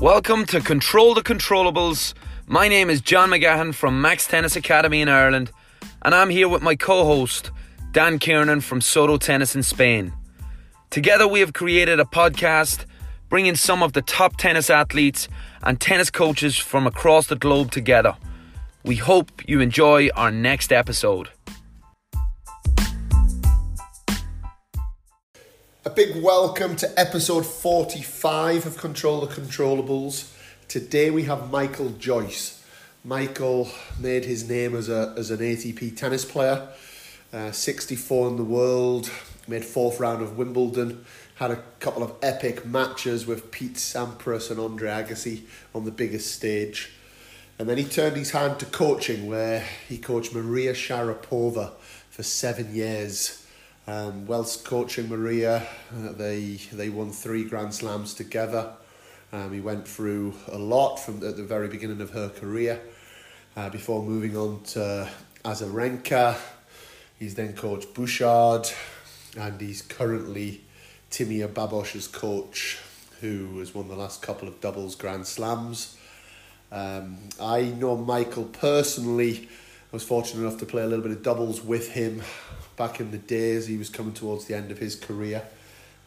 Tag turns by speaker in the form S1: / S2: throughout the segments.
S1: Welcome to Control the Controllables. My name is John McGahan from Max Tennis Academy in Ireland, and I'm here with my co host, Dan Kiernan from Soto Tennis in Spain. Together, we have created a podcast bringing some of the top tennis athletes and tennis coaches from across the globe together. We hope you enjoy our next episode.
S2: A big welcome to episode 45 of Control the Controllables. Today we have Michael Joyce. Michael made his name as, a, as an ATP tennis player, uh, 64 in the world, made fourth round of Wimbledon, had a couple of epic matches with Pete Sampras and Andre Agassi on the biggest stage. And then he turned his hand to coaching, where he coached Maria Sharapova for seven years. Um, whilst coaching Maria, uh, they they won three Grand Slams together. Um, he went through a lot from the, the very beginning of her career uh, before moving on to Azarenka. He's then coached Bouchard, and he's currently Timea Babos's coach, who has won the last couple of doubles Grand Slams. Um, I know Michael personally. I was fortunate enough to play a little bit of doubles with him back in the days. He was coming towards the end of his career.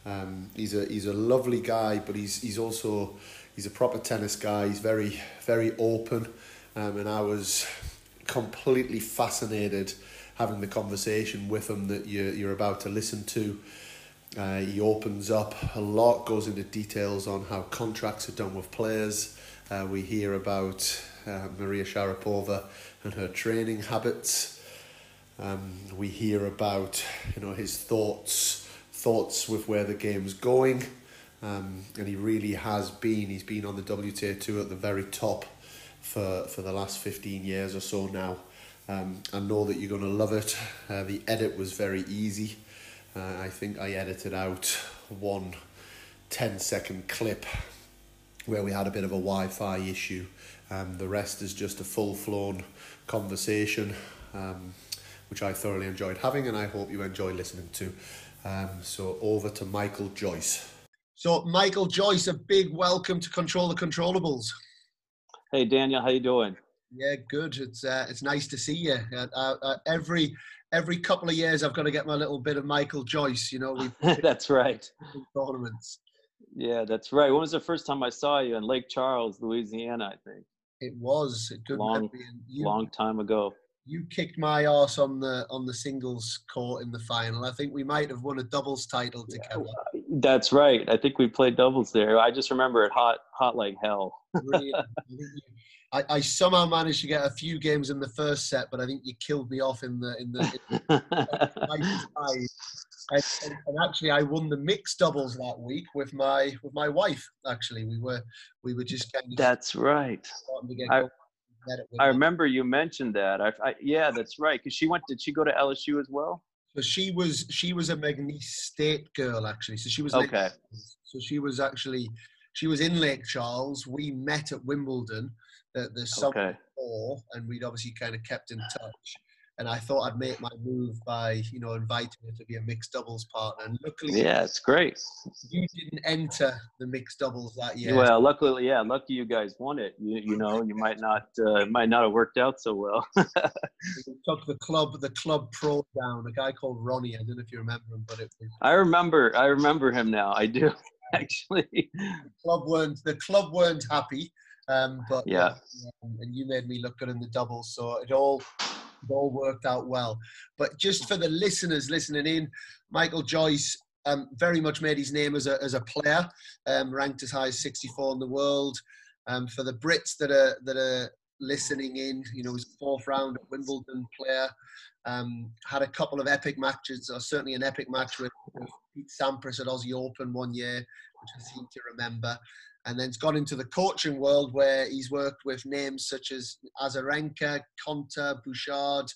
S2: Um, he's a he's a lovely guy, but he's he's also he's a proper tennis guy. He's very very open, um, and I was completely fascinated having the conversation with him that you you're about to listen to. Uh, he opens up a lot, goes into details on how contracts are done with players. Uh, we hear about uh, Maria Sharapova and her training habits. Um, we hear about you know his thoughts thoughts with where the game's going, um, and he really has been. He's been on the WTA tour at the very top for for the last fifteen years or so now. Um, I know that you're going to love it. Uh, the edit was very easy. Uh, I think I edited out one 10 second clip where we had a bit of a Wi Fi issue. Um, the rest is just a full flown conversation, um, which I thoroughly enjoyed having and I hope you enjoy listening to. Um, so over to Michael Joyce. So, Michael Joyce, a big welcome to Control the Controllables.
S3: Hey, Daniel, how you doing?
S2: Yeah, good. It's uh, it's nice to see you. Uh, uh, every every couple of years, I've got to get my little bit of Michael Joyce. You know,
S3: that's right.
S2: Tournaments.
S3: Yeah, that's right. When was the first time I saw you in Lake Charles, Louisiana? I think
S2: it was a good
S3: long, you, long time ago.
S2: You kicked my ass on the on the singles court in the final. I think we might have won a doubles title together.
S3: Yeah, that's right. I think we played doubles there. I just remember it hot, hot like hell.
S2: I, I, somehow managed to get a few games in the first set, but I think you killed me off in the in the. In the and, and, and, actually, I won the mixed doubles that week with my with my wife. Actually, we were we were just
S3: kind of. That's right. I, I remember you mentioned that. I, I yeah, that's right. Because she went. Did she go to LSU as well?
S2: So she was she was a McNeese State girl actually. So she was
S3: okay.
S2: so she was actually she was in Lake Charles. We met at Wimbledon the, the summer okay. before, and we'd obviously kind of kept in touch. And I thought I'd make my move by, you know, inviting her to be a mixed doubles partner. And luckily,
S3: yeah, it's great.
S2: You didn't enter the mixed doubles that year.
S3: Well, luckily, yeah, lucky you guys won it. You, you know, you might not, uh, might not have worked out so well.
S2: we took the club, the club pro down. A guy called Ronnie. I don't know if you remember him, but it was.
S3: I remember. I remember him now. I do actually.
S2: The club weren't. The club weren't happy um, but
S3: yeah,
S2: um, and you made me look good in the doubles, so it all all worked out well. But just for the listeners listening in, Michael Joyce um, very much made his name as a as a player, um, ranked as high as 64 in the world. Um, for the Brits that are that are listening in, you know, he's fourth round at Wimbledon player. Um, had a couple of epic matches, or certainly an epic match with, with Pete Sampras at Aussie Open one year, which I seem to remember and then he's gone into the coaching world where he's worked with names such as Azarenka, Konta, Bouchard,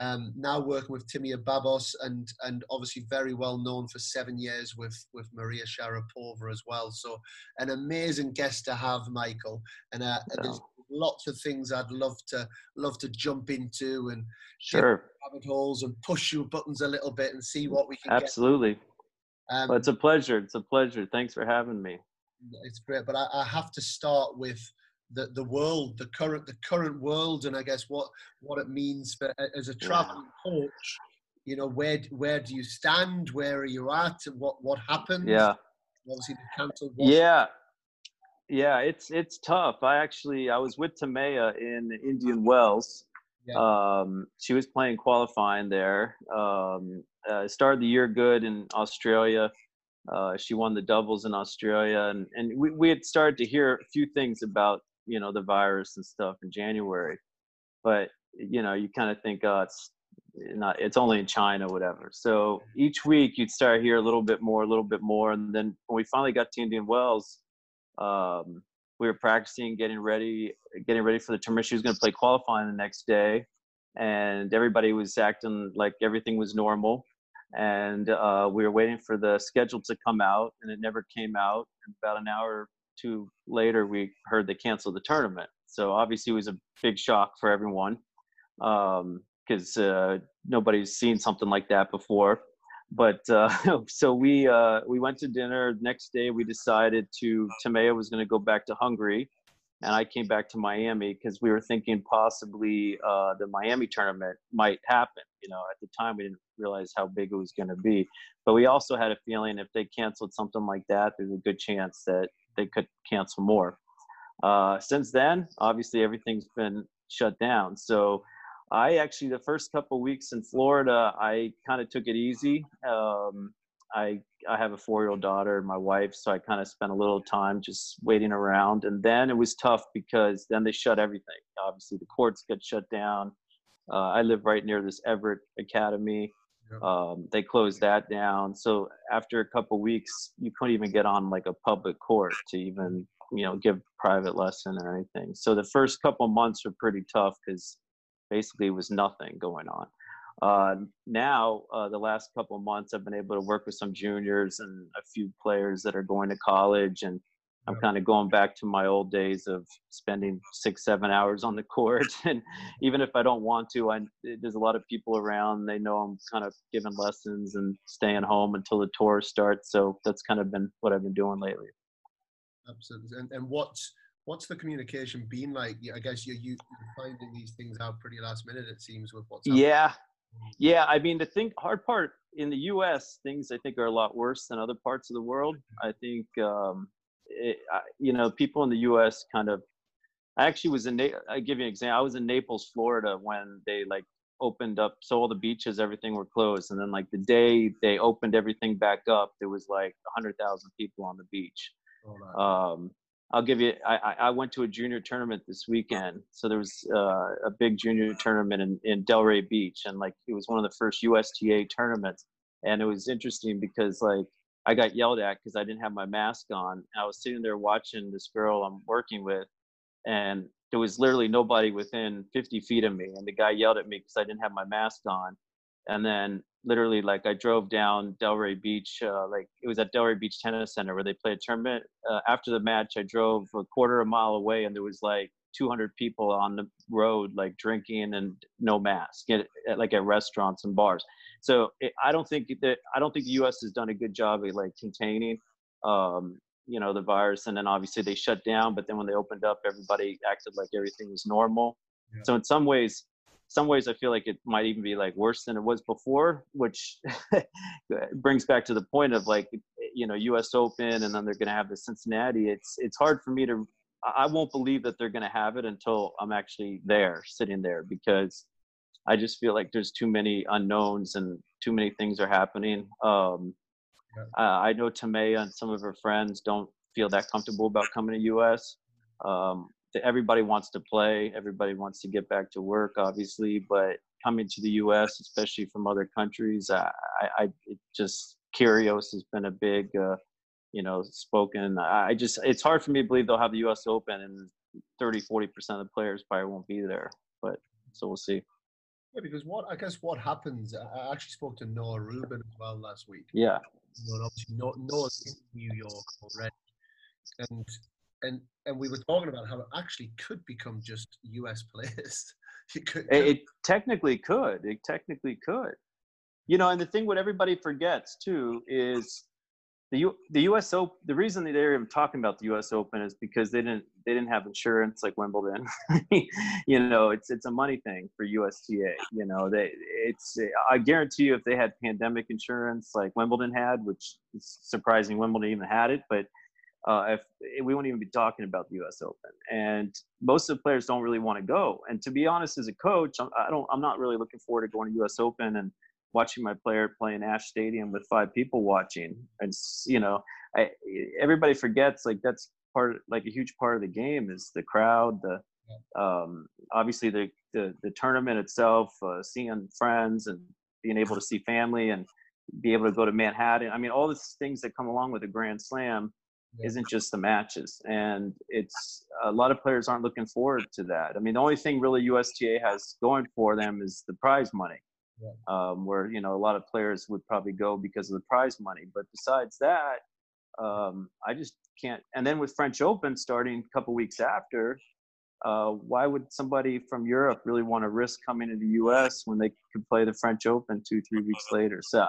S2: um, now working with Timea Babos, and and obviously very well known for seven years with with Maria Sharapova as well. So an amazing guest to have, Michael. And uh, there's lots of things I'd love to love to jump into and
S3: sure
S2: rabbit holes and push your buttons a little bit and see what we can.
S3: Absolutely. Um, well, it's a pleasure. It's a pleasure. Thanks for having me
S2: it's great. But I, I have to start with the the world, the current the current world, and I guess what what it means for as a traveling yeah. coach. You know, where where do you stand? Where are you at? And what what happened?
S3: Yeah.
S2: Obviously, the cancelled.
S3: Yeah. Yeah, it's it's tough. I actually I was with Timea in Indian Wells. Yeah. Um, she was playing qualifying there. Um, uh, started the year good in Australia. Uh, she won the doubles in Australia, and and we, we had started to hear a few things about you know the virus and stuff in January, but you know you kind of think oh it's not it's only in China whatever. So each week you'd start hear a little bit more, a little bit more, and then when we finally got to Indian Wells, um, we were practicing, getting ready, getting ready for the tournament. She was going to play qualifying the next day, and everybody was acting like everything was normal. And uh, we were waiting for the schedule to come out, and it never came out. And about an hour or two later, we heard they canceled the tournament. So obviously, it was a big shock for everyone because um, uh, nobody's seen something like that before but uh, so we uh, we went to dinner. Next day, we decided to Timea was going to go back to Hungary, and I came back to Miami because we were thinking possibly uh, the Miami tournament might happen. You know, at the time we didn't realize how big it was going to be, but we also had a feeling if they canceled something like that, there's a good chance that they could cancel more. Uh, since then, obviously everything's been shut down. So I actually the first couple weeks in Florida, I kind of took it easy. Um, I I have a four year old daughter and my wife, so I kind of spent a little time just waiting around. And then it was tough because then they shut everything. Obviously, the courts got shut down. Uh, I live right near this Evert Academy. Um, they closed that down. So after a couple weeks, you couldn't even get on like a public court to even you know give private lesson or anything. So the first couple months were pretty tough because basically was nothing going on. Uh, now, uh, the last couple of months, I've been able to work with some juniors and a few players that are going to college, and I'm kind of going back to my old days of spending six, seven hours on the court. And even if I don't want to, I, there's a lot of people around. They know I'm kind of giving lessons and staying home until the tour starts. So that's kind of been what I've been doing lately.
S2: Absolutely. And, and what's what's the communication been like? I guess you're, you finding these things out pretty last minute. It seems with what's
S3: happening. yeah, yeah. I mean, the thing hard part in the U.S. things I think are a lot worse than other parts of the world. I think um, it, I, you know people in the U.S. kind of. I actually was in. I give you an example. I was in Naples, Florida, when they like opened up so all the beaches everything were closed and then like the day they opened everything back up there was like 100000 people on the beach oh, um, I'll give you. I, I went to a junior tournament this weekend, so there was uh, a big junior tournament in, in Delray Beach, and like it was one of the first USTA tournaments, and it was interesting because like I got yelled at because I didn't have my mask on. I was sitting there watching this girl I'm working with, and there was literally nobody within 50 feet of me, and the guy yelled at me because I didn't have my mask on, and then literally like I drove down Delray Beach, uh, like it was at Delray Beach Tennis Center where they play a tournament. Uh, after the match, I drove a quarter of a mile away and there was like 200 people on the road, like drinking and no mask, at, at like at restaurants and bars. So it, I don't think that I don't think the U.S. has done a good job of like containing, um, you know, the virus. And then obviously they shut down, but then when they opened up, everybody acted like everything was normal. Yeah. So in some ways, some ways I feel like it might even be like worse than it was before, which brings back to the point of like you know U.S. Open, and then they're going to have the Cincinnati. It's it's hard for me to. I won't believe that they're going to have it until I'm actually there, sitting there, because I just feel like there's too many unknowns and too many things are happening. Um, uh, I know Timea and some of her friends don't feel that comfortable about coming to U.S. Um, everybody wants to play, everybody wants to get back to work, obviously, but coming to the U.S., especially from other countries, I, I, just Kyrgios has been a big, uh, you know, spoken. I just it's hard for me to believe they'll have the U.S. Open and 30, 40 percent of the players probably won't be there, but so we'll see.
S2: Yeah, because what I guess what happens. I actually spoke to Noah Rubin as well last week.
S3: Yeah.
S2: You know, obviously, Noah's in New York already, and and and we were talking about how it actually could become just U.S. players.
S3: it, could, it, it technically could. It technically could. You know, and the thing what everybody forgets too is the U, the U.S. Open. The reason that they're even talking about the U.S. Open is because they didn't they didn't have insurance like Wimbledon. you know, it's it's a money thing for USTA. You know, they it's I guarantee you if they had pandemic insurance like Wimbledon had, which is surprising Wimbledon even had it, but uh, if we won't even be talking about the U.S. Open, and most of the players don't really want to go. And to be honest, as a coach, I'm, I don't I'm not really looking forward to going to U.S. Open and watching my player play in Ashe Stadium with five people watching. And you know, I, everybody forgets like that's part like a huge part of the game is the crowd, the um, obviously the, the the tournament itself, uh, seeing friends and being able to see family and be able to go to Manhattan. I mean, all these things that come along with a Grand Slam isn't just the matches, and it's a lot of players aren't looking forward to that. I mean, the only thing really USTA has going for them is the prize money yeah. um, where you know a lot of players would probably go because of the prize money. But besides that, um, I just can't. And then with French Open starting a couple weeks after, uh, why would somebody from Europe really want to risk coming to the U.S. when they could play the French Open two, three weeks later? So I,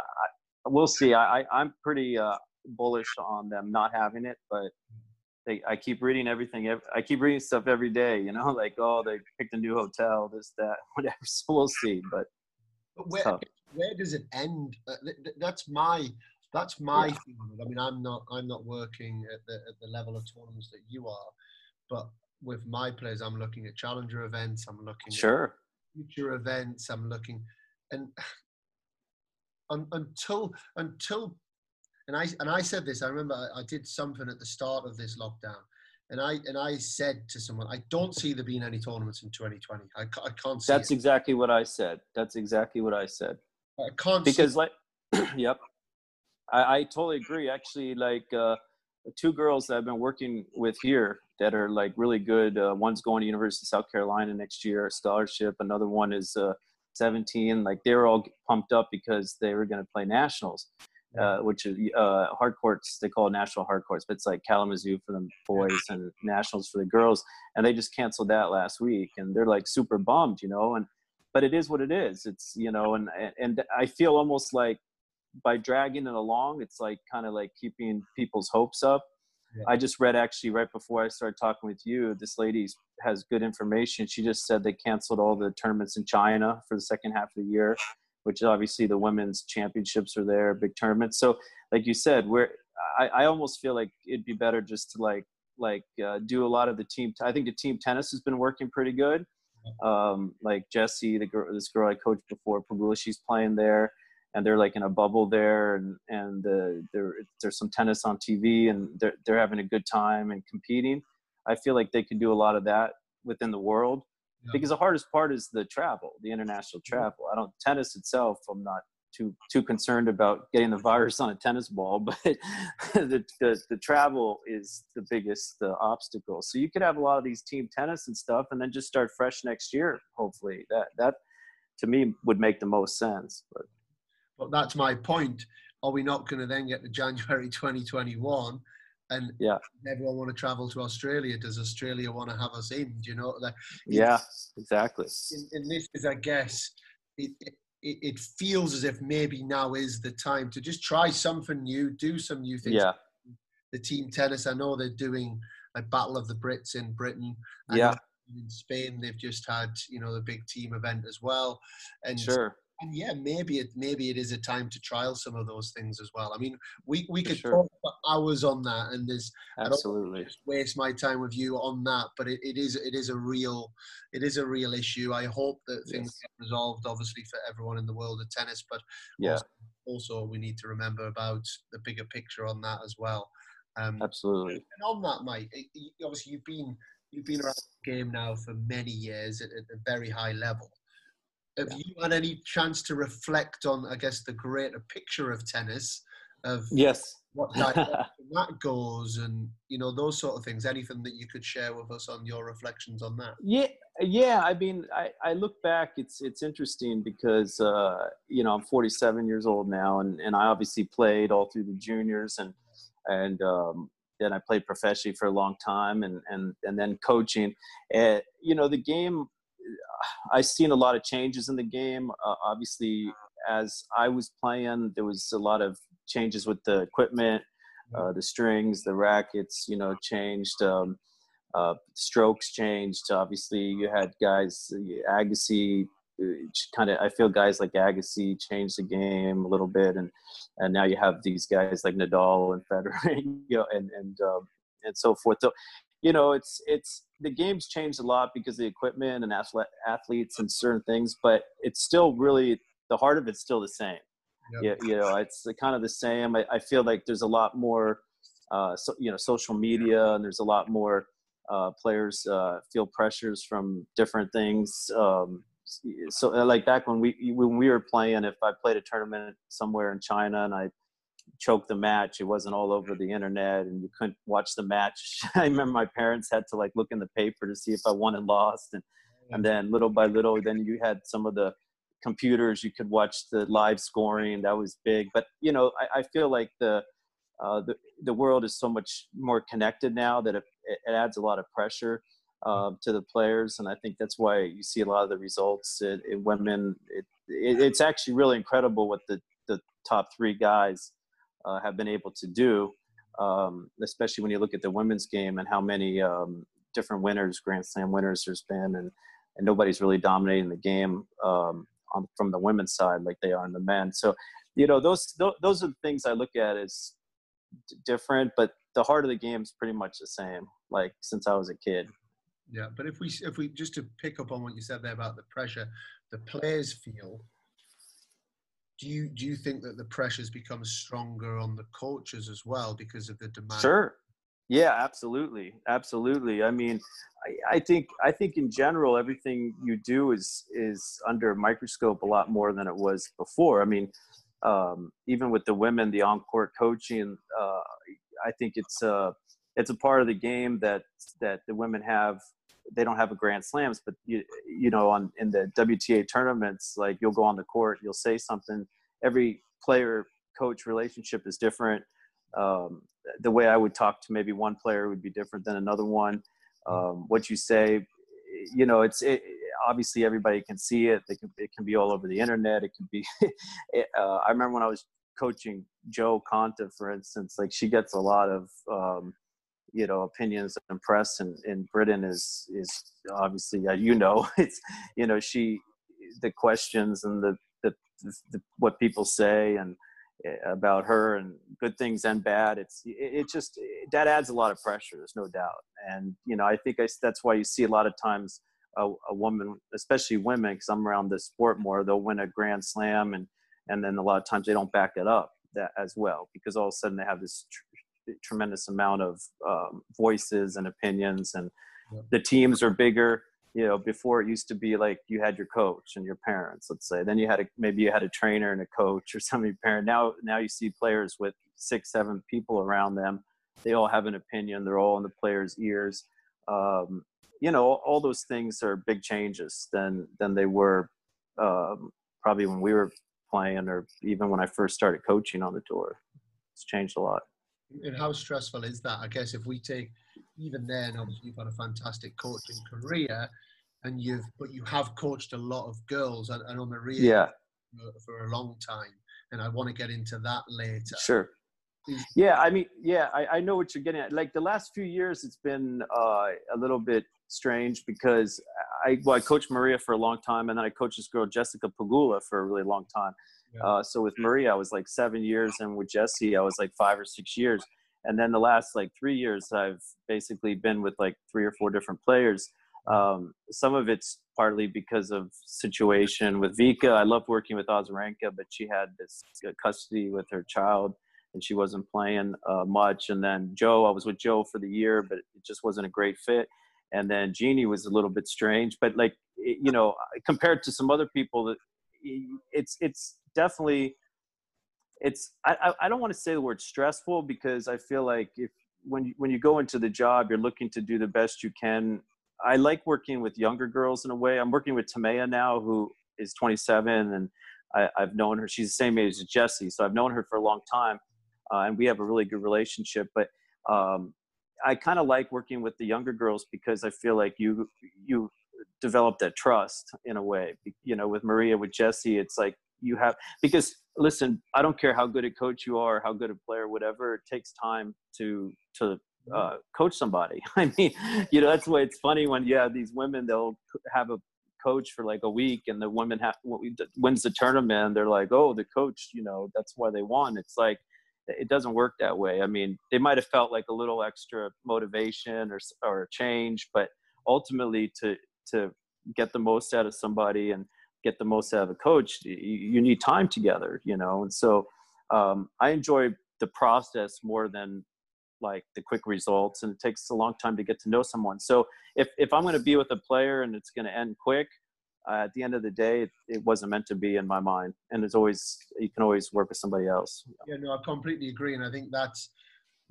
S3: we'll see. I, I, am pretty uh, bullish on them not having it, but they, I keep reading everything. I keep reading stuff every day. You know, like oh, they picked a new hotel, this, that, whatever. So we'll see. But
S2: but where where does it end? Uh, that's my that's my yeah. thing. I mean, I'm not I'm not working at the at the level of tournaments that you are, but with my players, I'm looking at challenger events. I'm looking
S3: sure
S2: future events. I'm looking and until until and I and I said this. I remember I, I did something at the start of this lockdown and I and I said to someone, I don't see there being any tournaments in 2020. I, I can't see.
S3: That's
S2: it.
S3: exactly what I said. That's exactly what I said.
S2: I can't
S3: because like, yep, I, I totally agree. Actually, like uh, two girls that I've been working with here that are like really good. Uh, one's going to University of South Carolina next year, scholarship. Another one is uh, 17. Like they were all pumped up because they were going to play nationals uh, which is uh, hard courts. They call it national hard courts, but it's like Kalamazoo for the boys and nationals for the girls. And they just canceled that last week, and they're like super bummed, you know. And but it is what it is. It's you know, and and I feel almost like by dragging it along, it's like kind of like keeping people's hopes up. Yeah. I just read actually right before I started talking with you. This lady has good information. She just said they canceled all the tournaments in China for the second half of the year which obviously the women's championships are there, big tournaments. So, like you said, where I, I almost feel like it'd be better just to like like uh, do a lot of the team. T- I think the team tennis has been working pretty good. Um, like Jesse, the girl, this girl I coached before, Pegula, she's playing there, and they're like in a bubble there, and and uh, there there's some tennis on TV, and they're they're having a good time and competing. I feel like they could do a lot of that within the world yeah. because the hardest part is the travel, the international travel. I don't tennis itself. I'm not too too concerned about getting the virus on a tennis ball, but the, the, the travel is the biggest uh, obstacle. So you could have a lot of these team tennis and stuff, and then just start fresh next year. Hopefully, that that to me would make the most sense. But
S2: but that's my point. Are we not going to then get to January 2021? And yeah. everyone want to travel to australia does australia want to have us in? Do you know like
S3: yeah exactly.
S2: And, this is i guess it, it, it feels as if maybe now is the time to just try something new do some new things.
S3: Yeah.
S2: The team tennis i know they're doing a battle of the brits in britain.
S3: Yeah.
S2: in spain they've just had you know the big team event as well. And
S3: sure
S2: and yeah, maybe it maybe it is a time to trial some of those things as well. I mean, we we could
S3: sure.
S2: talk for hours on that, and there's
S3: absolutely
S2: waste my time with you on that, but it, it is it is a real it is a real issue. I hope that things yes. get resolved, obviously for everyone in the world of tennis, but
S3: yeah.
S2: Also, also we need to remember about the bigger picture on that as well.
S3: Um, absolutely.
S2: And on that, Mike, obviously you've been you've been around the game now for many years at, at a very high level have yeah. you had any chance to reflect on, I guess, the greater picture of tennis? Of
S3: yes,
S2: what that goes, and you know those sort of things. Anything that you could share with us on your reflections on that?
S3: Yeah, yeah. I mean, I, I look back. It's it's interesting because uh, you know I'm 47 years old now, and and I obviously played all through the juniors, and and um, then I played professionally for a long time, and and and then coaching. And you know the game I've seen a lot of changes in the game. Uh, obviously, as I was playing, there was a lot of changes with the equipment. uh, the strings, the rackets, you know, changed. Um, uh, strokes changed. Obviously, you had guys, Agassi, uh, kind of. I feel guys like Agassi changed the game a little bit, and and now you have these guys like Nadal and Federer, you know, and and um, and so forth. So, you know, it's it's the game's changed a lot because of the equipment and athlete, athletes and certain things, but it's still really the heart of it's still the same. Yep. Yeah, you know, it's kind of the same. I, I feel like there's a lot more, uh, so, you know, social media, and there's a lot more uh, players uh, feel pressures from different things. Um, so, like back when we when we were playing, if I played a tournament somewhere in China and I choked the match, it wasn't all over the internet, and you couldn't watch the match. I remember my parents had to like look in the paper to see if I won and lost, and and then little by little, then you had some of the computers you could watch the live scoring that was big. But you know i, I feel like the, uh, the the world is so much more connected now that it, it adds a lot of pressure uh, to the players and i think that's why you see a lot of the results. In women it, it, it's actually really incredible what the, the top three guys uh, have been able to do um, especially when you look at the women's game and how many um, different winners grand slam winners there's been and and nobody's really dominating the game um, on, from the women's side like they are in the men. So, you know, those those are the things I look at as different, but the heart of the game is pretty much the same. Like since I was a kid.
S2: Yeah, but if we if we just to pick up on what you said there about the pressure, the players feel. Do you do you think that the pressures become stronger on the coaches as well because of the demand?
S3: Sure, yeah, absolutely, absolutely. I mean, I, I, think I think in general everything you do is is under a microscope a lot more than it was before. I mean, um, even with the women, the on-court coaching, uh, I think it's a uh, it's a part of the game that that the women have. They don't have a Grand Slams, but you you know on in the WTA tournaments, like you'll go on the court, you'll say something. Every player coach relationship is different um, the way I would talk to maybe one player would be different than another one. Um, what you say, you know, it's it, obviously everybody can see it. Can, it can be all over the internet. It can be. uh, I remember when I was coaching Jo Konta, for instance, like she gets a lot of um, you know opinions and press, and in Britain is is obviously uh, you know it's you know she the questions and the the, the, the what people say and Eh, about her and good things and bad it's it, it just that adds a lot of pressure there's no doubt. And you know i think I, that's why you see a lot of times a, a woman especially women because i'm around this sport more they'll win a grand slam and and then a lot of times they don't back it up that as well because all of a sudden they have this tr- tremendous amount of um, voices and opinions and yeah. the teams are bigger. You know before it used to be like you had your coach and your parents let's say. Then you had a maybe you had a trainer and a coach or some of your parent. Now now you see players with six seven people around them. They all have an opinion. They're all in the players ears. Um, you know all those things are big changes than than they were um, probably when we were playing or even when i first started coaching on the tour. It's changed a lot
S2: and how stressful is that i guess if we take even then, obviously, you've had a fantastic coaching career, and you've but you have coached a lot of girls. and I know Maria
S3: yeah.
S2: for, for a long time, and I want to get into that later.
S3: Sure. Yeah, I mean, yeah, I, I know what you're getting at. Like the last few years, it's been uh, a little bit strange because I well, I coached Maria for a long time, and then I coached this girl Jessica Pegula for a really long time. Uh, so with Maria, I was like seven years, and with Jesse, I was like five or six years. And then the last like three years i've basically been with like three or four different players. Um, some of it's partly because of situation with vika. I loved working with Azarenka, but she had this uh, custody with her child and she wasn't playing uh, much. And then Jo, i was with Jo for the year but it just wasn't a great fit. And then Genie was a little bit strange but like you know compared to some other people it's it's definitely it's I, I don't want to say the word stressful because I feel like if when you, when you go into the job, you're looking to do the best you can. I like working with younger girls in a way. I'm working with Timea now, who is 27, and I, have known her. She's the same age as Jesse, so I've known her for a long time, uh, and we have a really good relationship. But um, I kind of like working with the younger girls because I feel like you you develop that trust in a way. You know, with Maria, with Jesse, it's like you have because listen, I don't care how good a coach you are, how good a player, whatever. It takes time to to uh, coach somebody. I mean, you know, that's why it's funny when you have these women. They'll have a coach for like a week, and the women have wins the tournament. They're like, oh, the coach, you know, that's why they won. It's like it doesn't work that way. I mean, they might have felt like a little extra motivation or or a change, but ultimately to to get the most out of somebody and get the most out of a coach, you, you need time together, you know. And so um, I enjoy the process more than like the quick results, and it takes a long time to get to know someone. So if if I'm going to be with a player and it's going to end quick, uh, at the end of the day, it, it, wasn't meant to be in my mind. And it's always you can always work with somebody else.
S2: Yeah, no, I completely agree, and I think that's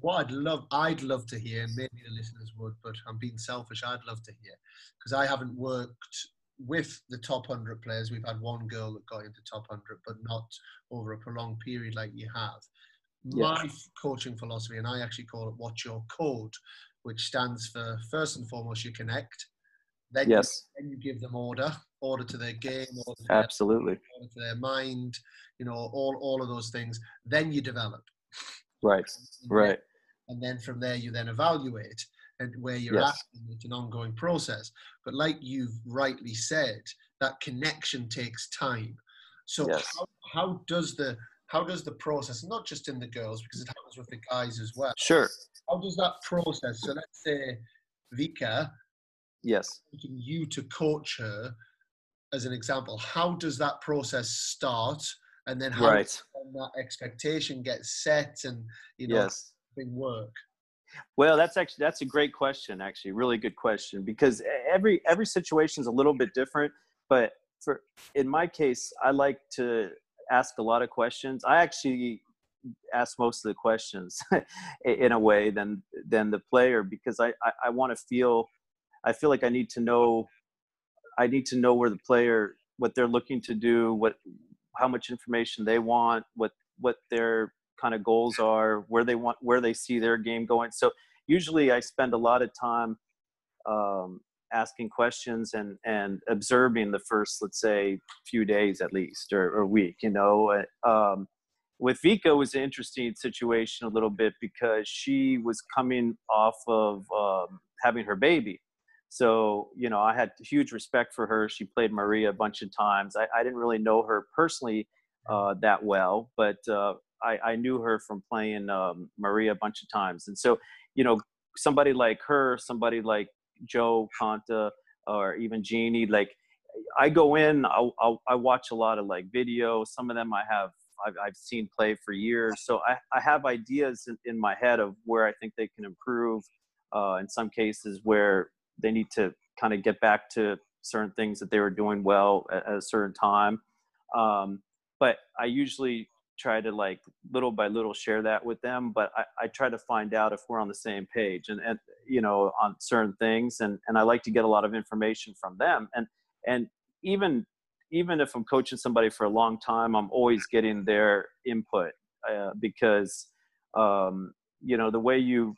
S2: what I'd love. I'd love to hear, maybe the listeners would, but I'm being selfish. I'd love to hear because I haven't worked with the top 100 players, we've had one girl that got into top 100, but not over a prolonged period like you have. My coaching philosophy, and I actually call it What's Your Code, which stands for first and foremost, you connect. Then,
S3: yes.
S2: you, then you give them order, order to their game, order
S3: to Absolutely.
S2: Their, order to their mind, you know, all, all of those things. Then you develop.
S3: Right, right.
S2: And then from there, you then evaluate and where you're yes. at. It's an ongoing process. But like you've rightly said, that connection takes time. So yes. how, how does the how does the process, not just in the girls, because it happens with the guys as well.
S3: Sure.
S2: How does that process? So let's say Vika.
S3: Yes.
S2: You to coach her, as an example. How does that process start? And then how
S3: right.
S2: that expectation gets set and you know
S3: yes.
S2: Work?
S3: Well, that's actually that's a great question. Actually, really good question because every every situation is a little bit different. But for in my case, I like to ask a lot of questions. I actually ask most of the questions in a way than than the player because I I, I want to feel I feel like I need to know I need to know where the player what they're looking to do what how much information they want what what their kind of goals are, where they want, where they see their game going. So usually I spend a lot of time um, asking questions and and observing the first, let's say, few days at least or, week. You know, um, with Vika was an interesting situation a little bit because she was coming off of um, having her baby. So, you know, I had huge respect for her. She played Maria a bunch of times. I, I didn't really know her personally uh, that well, but uh, I, I knew her from playing um, Maria a bunch of times, and so you know somebody like her, somebody like Jo Konta, or even Genie, like I go in, I'll, I'll, i watch a lot of like video. Some of them I have I've, I've seen play for years, so I, I have ideas in, in my head of where I think they can improve. Uh, in some cases, where they need to kind of get back to certain things that they were doing well at, at a certain time. Um, but I usually try to like little by little share that with them but I, I try to find out if we're on the same page and, and you know on certain things and, and i like to get a lot of information from them and and even even if i'm coaching somebody for a long time i'm always getting their input uh, because um, you know the way you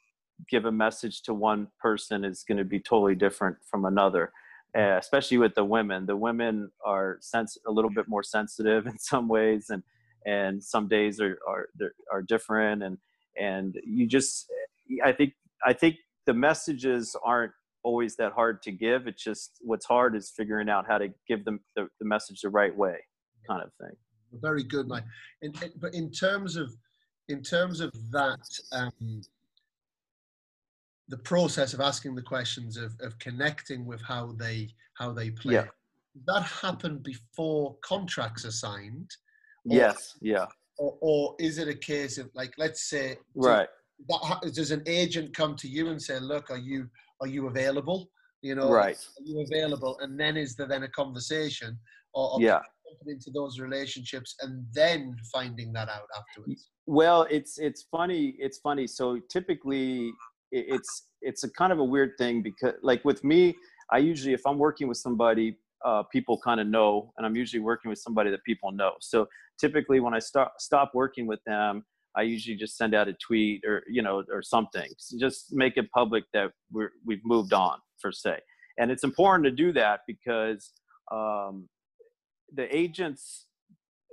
S3: give a message to one person is going to be totally different from another uh, especially with the women. The women are sense a little bit more sensitive in some ways and and some days are are are different and and you just i think i think the messages aren't always that hard to give. It's just what's hard is figuring out how to give them the, the message the right way kind of thing.
S2: Very good mike in, in, but in terms of in terms of that um, the process of asking the questions of, of connecting with how they how they play
S3: yeah.
S2: that happened before contracts are signed
S3: yes yeah.
S2: or, or, is it a case of like let's say
S3: right.
S2: that, does an agent come to you and say look are you are you available? You know
S3: right.
S2: Are you available? And then is there then a conversation or, or
S3: yeah.
S2: into those relationships and then finding that out afterwards?
S3: Well it's it's funny it's funny. So typically it's it's a kind of a weird thing because like with me i usually if i'm working with somebody uh, people kind of know, and I'm usually working with somebody that people know. So typically, when I start stop working with them, I usually just send out a tweet or you know or something, so just make it public that we're we've moved on per se. And it's important to do that because um, the agents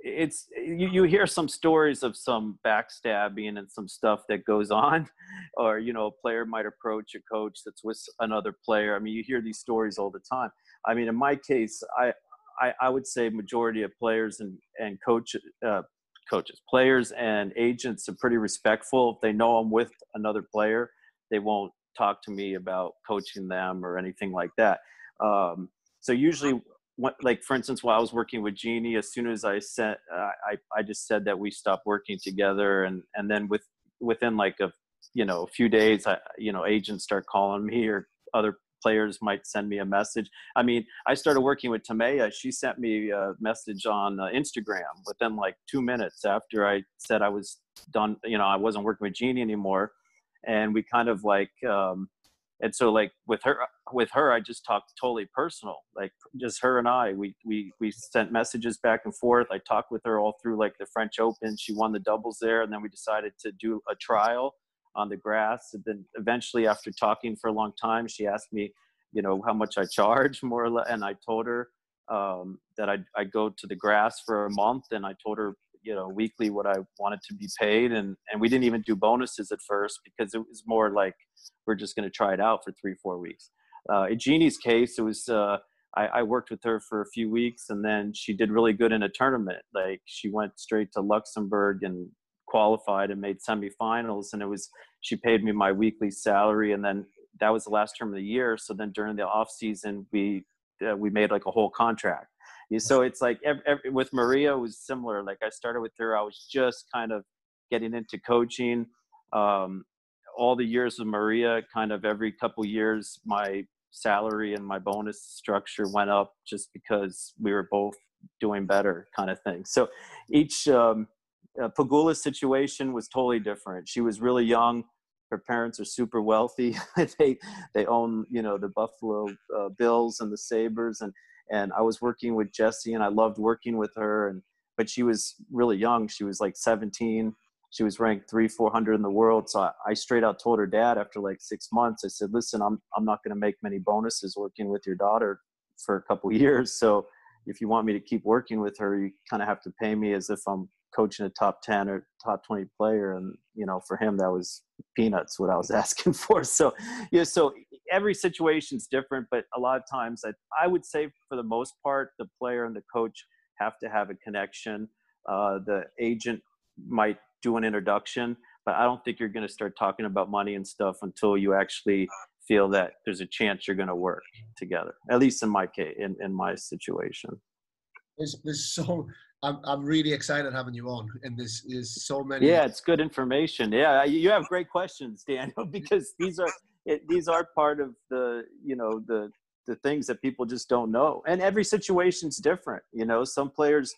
S3: it's you, you hear some stories of some backstabbing and some stuff that goes on or you know a player might approach a coach that's with another player i mean you hear these stories all the time i mean in my case i i, I would say majority of players and and coach uh, coaches players and agents are pretty respectful. If they know i'm with another player they won't talk to me about coaching them or anything like that. Um, so usually like for instance while i was working with Genie as soon as i uh, i i just said that we stopped working together and and then with within like a you know a few days i you know agents start calling me or other players might send me a message. I mean i started working with Timea. She sent me a message on uh, instagram within like two minutes after i said i was done you know i wasn't working with Genie anymore. And we kind of like um and so like with her with her i just talked totally personal. Like just her and i we we we sent messages back and forth. I talked with her all through like the french open. She won the doubles there and then we decided to do a trial on the grass and then eventually after talking for a long time she asked me you know how much i charge more or less and i told her um, that I'd, I'd go to the grass for a month and i told her you know weekly what I wanted to be paid, and and we didn't even do bonuses at first because it was more like we're just going to try it out for three four weeks. Uh, in Genie's case, it was uh, I, I worked with her for a few weeks, and then she did really good in a tournament. Like she went straight to Luxembourg and qualified and made semifinals, and it was she paid me my weekly salary, and then that was the last term of the year. So then during the off season, we uh, we made like a whole contract so it's like every, every, with Maria was similar. Like I started with her, I was just kind of getting into coaching. Um, all the years of Maria, kind of every couple years, my salary and my bonus structure went up just because we were both doing better, kind of thing. So each um, uh, Pegula's situation was totally different. She was really young. Her parents are super wealthy. they they own you know the Buffalo uh, Bills and the Sabres, and and I was working with Jessie and I loved working with her and but she was really young she was like 17 she was ranked three 400 in the world so I, I straight out told her dad after like six months I said listen I'm I'm not going to make many bonuses working with your daughter for a couple years so if you want me to keep working with her you kind of have to pay me as if I'm coaching a top 10 or top 20 player and you know for him that was peanuts what i was asking for. So yeah so every situation's different but a lot of times I, I would say for the most part the player and the coach have to have a connection. Uh, the agent might do an introduction but i don't think you're going to start talking about money and stuff until you actually feel that there's a chance you're going to work together at least in my case in, in my situation.
S2: There's, there's so I'm, I'm really excited having you on and there's, there's so many
S3: yeah it's good information. Yeah you have great questions daniel because these are it, these are part of the you know the the things that people just don't know. And every situation's different you know? Some players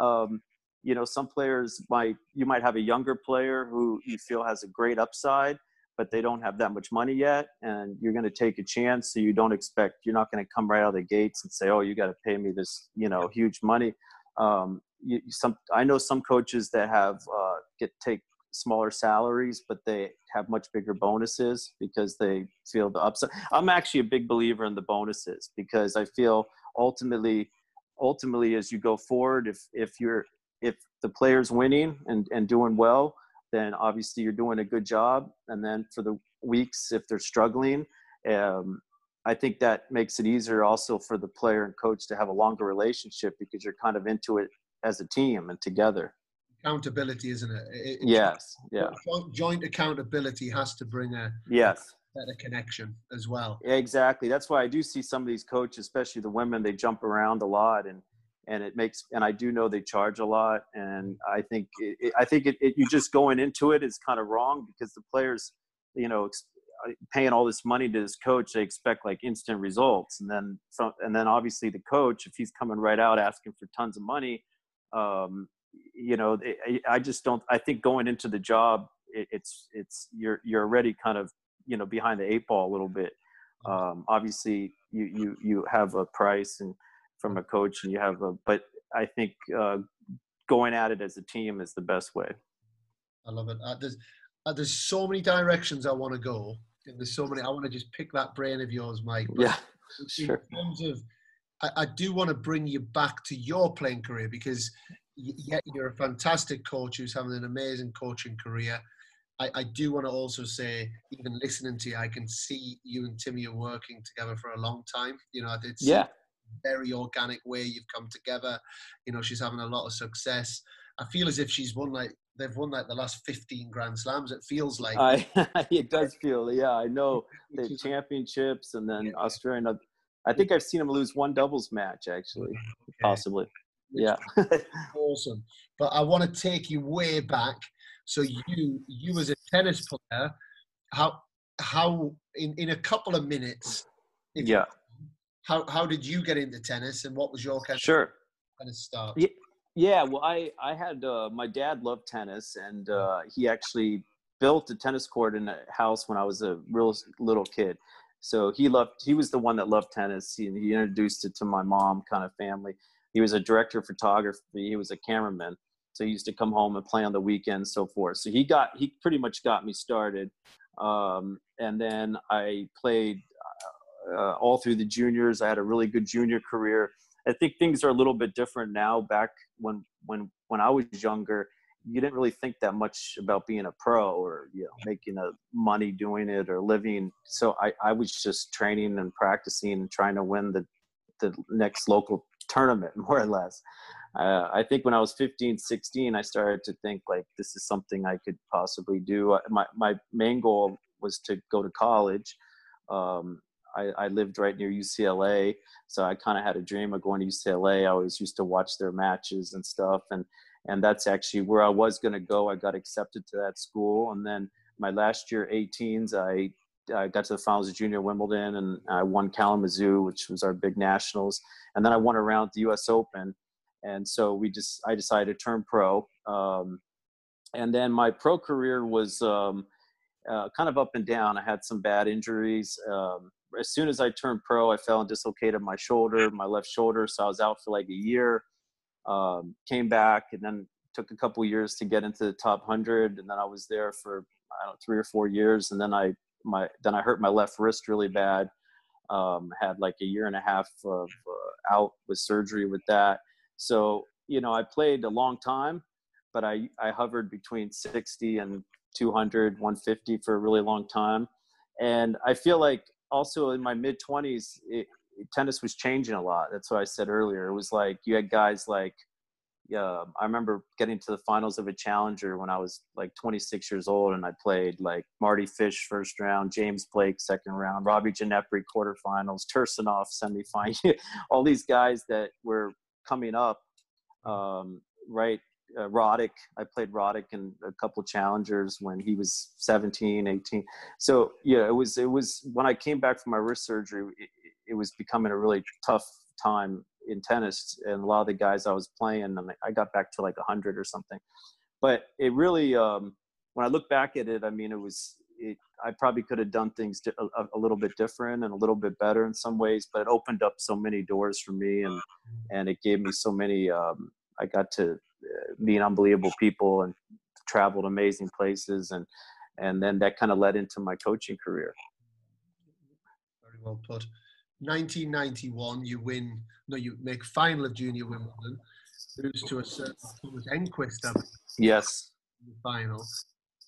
S3: um, you know some players might you might have a younger player who you feel has a great upside but they don't have that much money yet and you're going to take a chance so you don't expect you're not going to come right out of the gates and say oh you got to pay me this you know huge money um, you, some i know some coaches that have uh, get take smaller salaries, but they have much bigger bonuses because they feel the upside. I'm actually a big believer in the bonuses because I feel ultimately, ultimately, as you go forward, if if you're if the player's winning and and doing well, then obviously you're doing a good job. And then for the weeks, if they're struggling, um, I think that makes it easier also for the player and coach to have a longer relationship because you're kind of into it as a team and together
S2: accountability, isn't it? it
S3: yes. Yeah.
S2: Joint accountability has to bring a
S3: yes
S2: better connection as well.
S3: Exactly. That's why I do see some of these coaches, especially the women, they jump around a lot and and it makes and I do know they charge a lot and I think it, I think it, it, you just going into it is kind of wrong because the players, you know, paying all this money to this coach, they expect like instant results and then from and then obviously the coach if he's coming right out asking for tons of money um, you know, I just don't. I think going into the job, it's it's you're you're already kind of you know behind the eight ball a little bit. Um, obviously, you you you have a price and from a coach, and you have a. But I think uh, going at it as a team is the best way.
S2: I love it. Uh, there's uh, there's so many directions I want to go, there's so many. I want to just pick that brain of yours, Mike.
S3: But yeah, sure.
S2: In terms of I, I do want to bring you back to your playing career because yeah, you're a fantastic coach who's having an amazing coaching career. I, I do want to also say, even listening to you, I can see you and Timmy are working together for a long time. You know, it's
S3: yeah.
S2: very organic way you've come together. You know, she's having a lot of success. I feel as if she's won like they've won like the last 15 Grand Slams. It feels like
S3: I, it does feel, yeah. I know the championships and then yeah. Australian. I think I've seen them lose one doubles match actually, okay. possibly. Yeah,
S2: awesome. But I want to take you way back. So you, you as a tennis player, how, how in in a couple of minutes?
S3: yeah.
S2: how how did you get into tennis, and what was your kind
S3: sure.
S2: of kind of start?
S3: Yeah. Yeah, well, I I had uh, my dad loved tennis, and uh, he actually built a tennis court in a house when I was a real little kid. So he loved. He was the one that loved tennis. He, he introduced it to my mom, kind of family. He was a director of photography. He was a cameraman. So he used to come home and play on the weekends, so forth. So he got he pretty much got me started, um, and then I played uh, all through the juniors. I had a really good junior career I think things are a little bit different now. Back when when when I was younger, you didn't really think that much about being a pro or you know making a money doing it or living. So I I was just training and practicing and trying to win the the next local tournament more or less. Uh, I think when I was 15, 16, I started to think like this is something I could possibly do. My my main goal was to go to college. Um, I, I lived right near UCLA, so I kind of had a dream of going to UCLA. I always used to watch their matches and stuff, and and that's actually where I was going to go. I got accepted to that school, and then my last year, 18s, I I got to the finals of Junior Wimbledon, and I won Kalamazoo, which was our big nationals, and then I won around the U.S. Open, and so we just I decided to turn pro, um, and then my pro career was. Um, uh, kind of up and down. I had some bad injuries. Um, as soon as I turned pro, I fell and dislocated my shoulder, my left shoulder. So I was out for like a year. Um, came back and then took a couple years to get into the top hundred, and then I was there for I don't know three or four years, and then I my then I hurt my left wrist really bad. Um, had like a year and a half of uh, out with surgery with that. So you know I played a long time, but I I hovered between 60 and 200, 150 for a really long time. And I feel like also in my mid 20s tennis was changing a lot. That's what i said earlier. It was like you had guys like yeah i remember getting to the finals of a challenger when i was like 26 years old and i played like Mardy fish first round james blake second round robbie ginepri quarterfinals tursunov semifinal all these guys that were coming up um, right uh, Roddick. I played Roddick in a couple challengers when he was 17, 18. So yeah, it was it was when I came back from my wrist surgery, it, it was becoming a really tough time in tennis, and a lot of the guys I was playing, I got back to like 100 or something. But it really, um, when I look back at it, I mean, it was. It, I probably could have done things a, a, little bit different and a little bit better in some ways, but it opened up so many doors for me, and and it gave me so many. Um, I got to meet unbelievable people and traveled amazing places and and then that kind of led into my coaching career.
S2: Very well put. 1991 you win no you make final of junior wimbledon lose to a certain thomas enqvist
S3: yes.
S2: The final.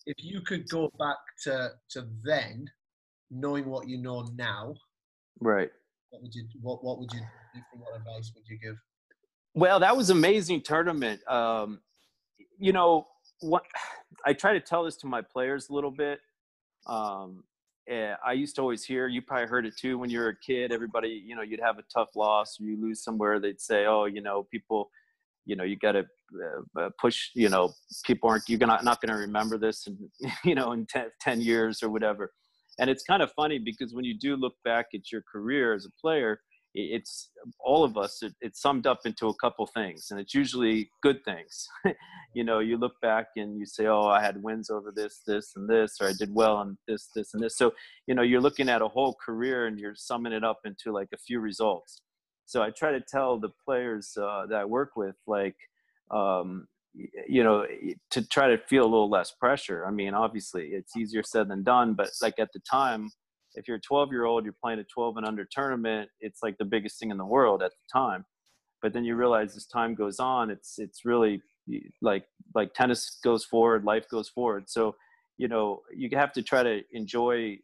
S2: If you could go back to to then knowing what you know now
S3: right.
S2: what would you what, what would you what advice would you give
S3: well, that was amazing tournament. Um, you know, what I try to tell this to my players a little bit. Um, eh, I used to always hear, you probably heard it too when you were a kid. Everybody, you know, you'd have a tough loss or you lose somewhere. They'd say, oh, you know, people, you know, you got to uh, uh, push, you know, people aren't, you're gonna, not going to remember this, in, you know, in 10, 10 years or whatever. And it's kind of funny because when you do look back at your career as a player, it's all of us it, it's summed up into a couple things and it's usually good things. You know you look back and you say oh i had wins over this this and this or i did well on this this and this. So you know you're looking at a whole career and you're summing it up into like a few results. So i try to tell the players uh, that i work with like um, you know to try to feel a little less pressure. I mean obviously it's easier said than done but like at the time if you're a 12 year old, you're playing a 12 and under tournament, it's like the biggest thing in the world at the time. but then you realize as time goes on it's it's really like like tennis goes forward life goes forward so you know you have to try to enjoy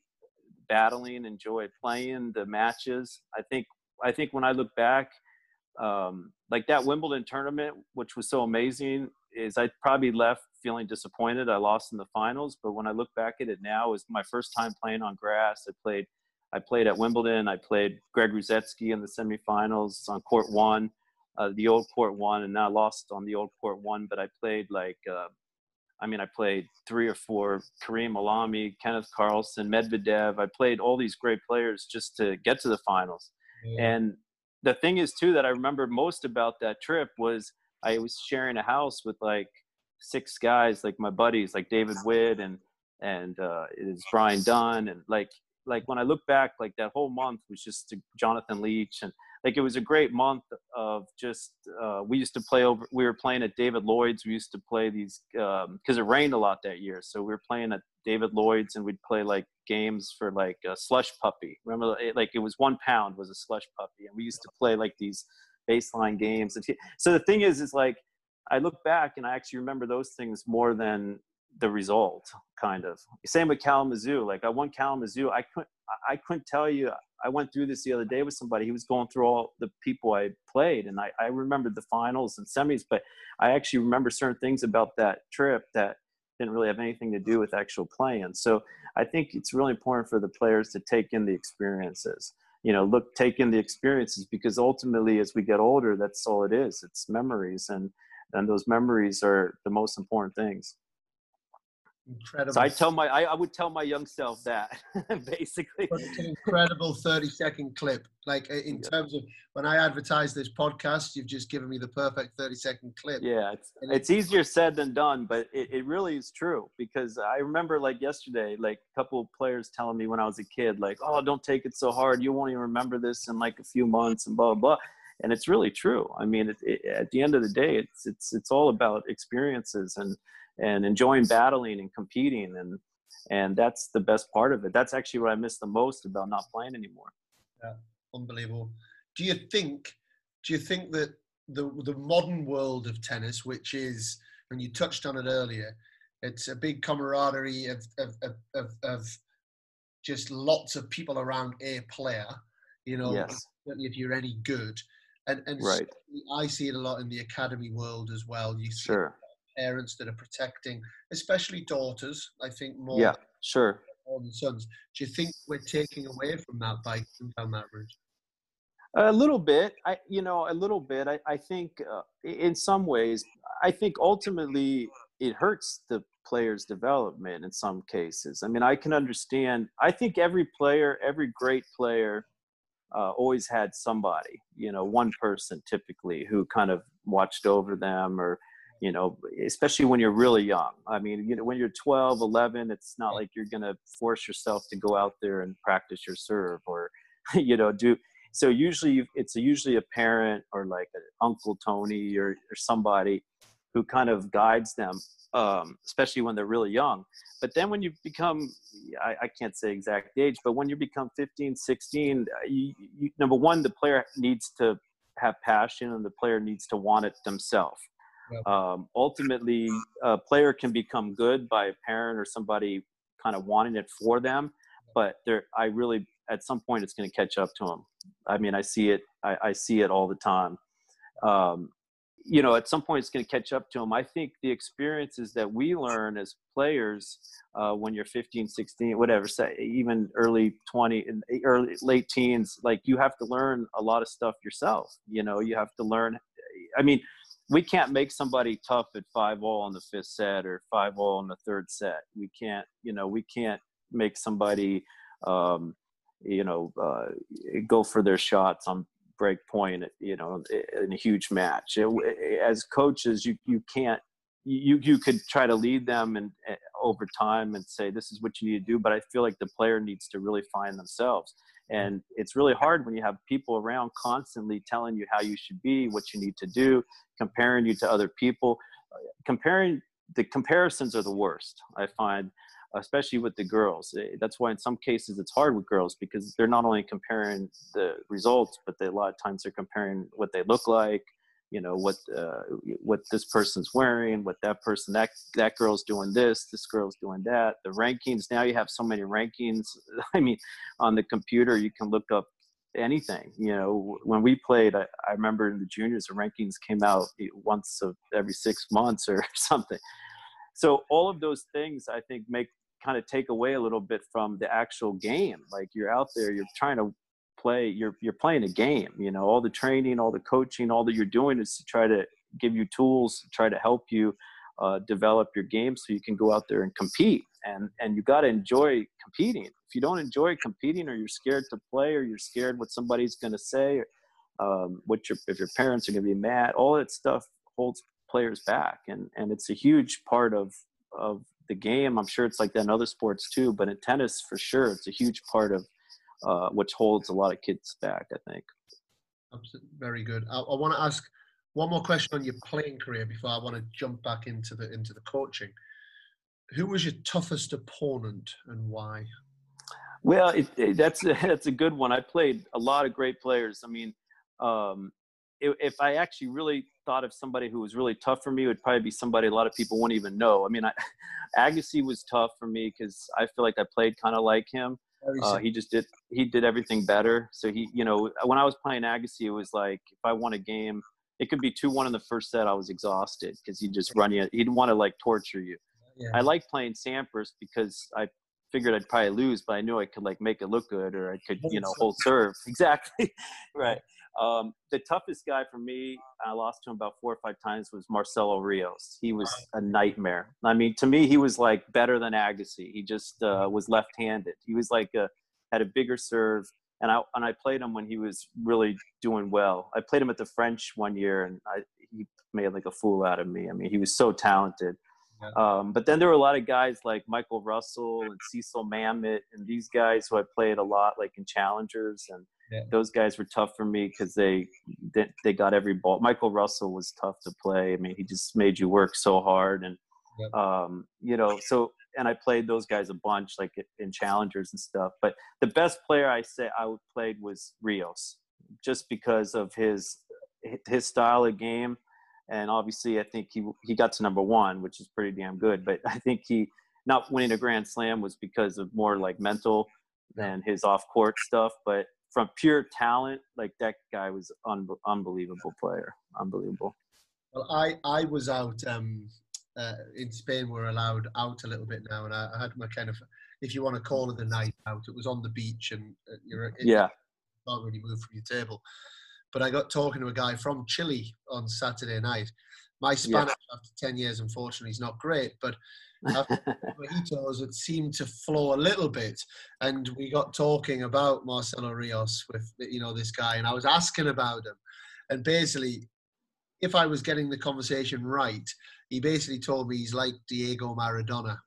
S3: battling enjoy playing the matches i think i think when i look back um, like that wimbledon tournament which was so amazing is i probably left feeling disappointed i lost in the finals but when i look back at it now it was my first time playing on grass i played i played at wimbledon i played greg rusedski in the semifinals on court one uh, the old court one and now lost on the old court one but i played like uh, I mean, I played three or four Karim Alami, Kenneth Carlsen, Medvedev. I played all these great players just to get to the finals. Yeah. And the thing is, too, that I remember most about that trip was I was sharing a house with like six guys, like my buddies, like David Witt and and uh, is Brian Dunn, and like like when I look back, like that whole month was just Jonathan Leach and like it was a great month of just uh, we used to play over we were playing at david lloyd's. We used to play these because um, it rained a lot that year. So we were playing at david lloyd's and we'd play like games for like a slush puppy. Remember like it was one pound was a slush puppy and we used to play like these baseline games so the thing is is like i look back and i actually remember those things more than the result kind of same with kalamazoo like i won kalamazoo i couldn't i couldn't tell you I went through this the other day with somebody. He was going through all the people I played, and I, I remembered the finals and semis, but I actually remember certain things about that trip that didn't really have anything to do with actual playing. So I think it's really important for the players to take in the experiences. You know, look, take in the experiences because ultimately, as we get older, that's all it is. It's memories, and and those memories are the most important things. Incredible. So I tell my, I, I would tell my young self that basically.
S2: It's an incredible 30 second clip. Like in yeah. terms of when I advertise this podcast, you've just given me the perfect 30 second clip.
S3: Yeah. It's, it's easier said than done, but it, it really is true because I remember like yesterday, like a couple of players telling me when I was a kid, like, oh, don't take it so hard. You won't even remember this in like a few months and blah, blah, blah and it's really true. I mean, it, it, at the end of the day, it's it's it's all about experiences and and enjoying battling and competing and and that's the best part of it that's actually what i miss the most about not playing anymore
S2: yeah unbelievable do you think do you think that the the modern world of tennis which is and you touched on it earlier it's a big camaraderie of of of, of, of just lots of people around a player you know
S3: yes.
S2: if you're any good and and
S3: right.
S2: I see it a lot in the academy world as well. You see
S3: sure
S2: parents that are protecting, especially daughters. I think more.
S3: Yeah, sure.
S2: More than sons. Do you think we're taking away from that by down that route?
S3: A little bit, I you know a little bit. I I think uh, in some ways, I think ultimately it hurts the player's development in some cases. I mean, I can understand. I think every player, every great player, uh, always had somebody, you know, one person typically who kind of watched over them or you know especially when you're really young. I mean you know when you're 12 11 it's not like you're going to force yourself to go out there and practice your serve or you know do so usually it's usually a parent or like an uncle tony or, or somebody who kind of guides them um, especially when they're really young. But then when you become I, I, can't say exact age but when you become 15 16 uh, you, you, number one the player needs to have passion and the player needs to want it themselves um, ultimately, a player can become good by a parent or somebody kind of wanting it for them, but there, I really, at some point, it's going to catch up to them. I mean, I see it. I, I see it all the time. Um, you know, at some point, it's going to catch up to them. I think the experiences that we learn as players uh, when you're 15, 16, whatever, say even early 20, early late teens, like you have to learn a lot of stuff yourself. You know, you have to learn. I mean, we can't make somebody tough at five all in the fifth set or five all in the third set. We can't, you know, we can't make somebody, um, you know, uh, go for their shots on break point, you know, in a huge match. As coaches, you you can't. You you could try to lead them and eh, over time and say this is what you need to do, but I feel like the player needs to really find themselves. And it's really hard when you have people around constantly telling you how you should be, what you need to do, comparing you to other people. Comparing the comparisons are the worst. I find, especially with the girls. Eh, that's why in some cases it's hard with girls because they're not only comparing the results, but they, a lot of times they're comparing what they look like, you know what uh, what this person's wearing what that person that that girl's doing this this girl's doing that the rankings. Now you have so many rankings. I mean on the computer you can look up anything you know. When we played i, I remember in the juniors the rankings came out once of every six months or something. So all of those things i think make kind of take away a little bit from the actual game. Like you're out there you're trying to play you're you're playing a game you know all the training all the coaching all that you're doing is to try to give you tools try to help you uh, develop your game so you can go out there and compete. And and you got to enjoy competing. If you don't enjoy competing or you're scared to play or you're scared what somebody's going to say um, what your if your parents are going to be mad all that stuff holds players back. And and it's a huge part of of the game. I'm sure it's like that in other sports too but in tennis for sure it's a huge part of uh, which holds a lot of kids back. I think.
S2: Absolutely, very good. I, I want to ask one more question on your playing career before I want to jump back into the into the coaching. Who was your toughest opponent and why?
S3: Well, it, it, that's a, that's a good one. I played a lot of great players. I mean, um, if, if I actually really thought of somebody who was really tough for me, it would probably be somebody a lot of people wouldn't even know. I mean, I, Agassi was tough for me because I feel like I played kind of like him. Uh, he just did he did everything better. So he, you know, when I was playing Agassi, it was like if I won a game, it could be two one in the first set. I was exhausted because he'd just run you. He'd want to like torture you. Yeah. I like playing Sampras because I figured I'd probably lose, but I knew I could like make it look good or I could, you know, hold serve. Exactly. right. Um, the toughest guy for me, I lost to him about four or five times, was Marcelo Rios. He was a nightmare. I mean, to me, he was like better than Agassi. He just uh, was left-handed. He was like a, had a bigger serve, and I and I played him when he was really doing well. I played him at the French one year, and I, he made like a fool out of me. I mean, he was so talented. Um, but then there were a lot of guys like Michael Russell and Cecil Mamiit and these guys who I played a lot like in challengers and yeah. those guys were tough for me because they, they, they got every ball. Michael Russell was tough to play. I mean, he just made you work so hard and um, you know so and I played those guys a bunch like in challengers and stuff. But the best player I say I played was Rios just because of his his style of game and obviously I think he he got to number one, which is pretty damn good. But I think he not winning a Grand Slam was because of more like mental than his off court stuff. But from pure talent, like that guy was un- unbelievable player, unbelievable.
S2: Well, I I was out um, uh, in Spain. We're allowed out a little bit now, and I, I, had my kind of, if you want to call it the night out. It was on the beach, and uh, you're
S3: yeah.
S2: Can't really move from your table. But I got talking to a guy from Chile on Saturday night. My Spanish yeah. after 10 years, unfortunately, is not great, but mojitos, it seemed to flow a little bit. And we got talking about Marcelo Rios with, you know, this guy, and I was asking about him. And basically, if I was getting the conversation right, he basically told me he's like Diego Maradona.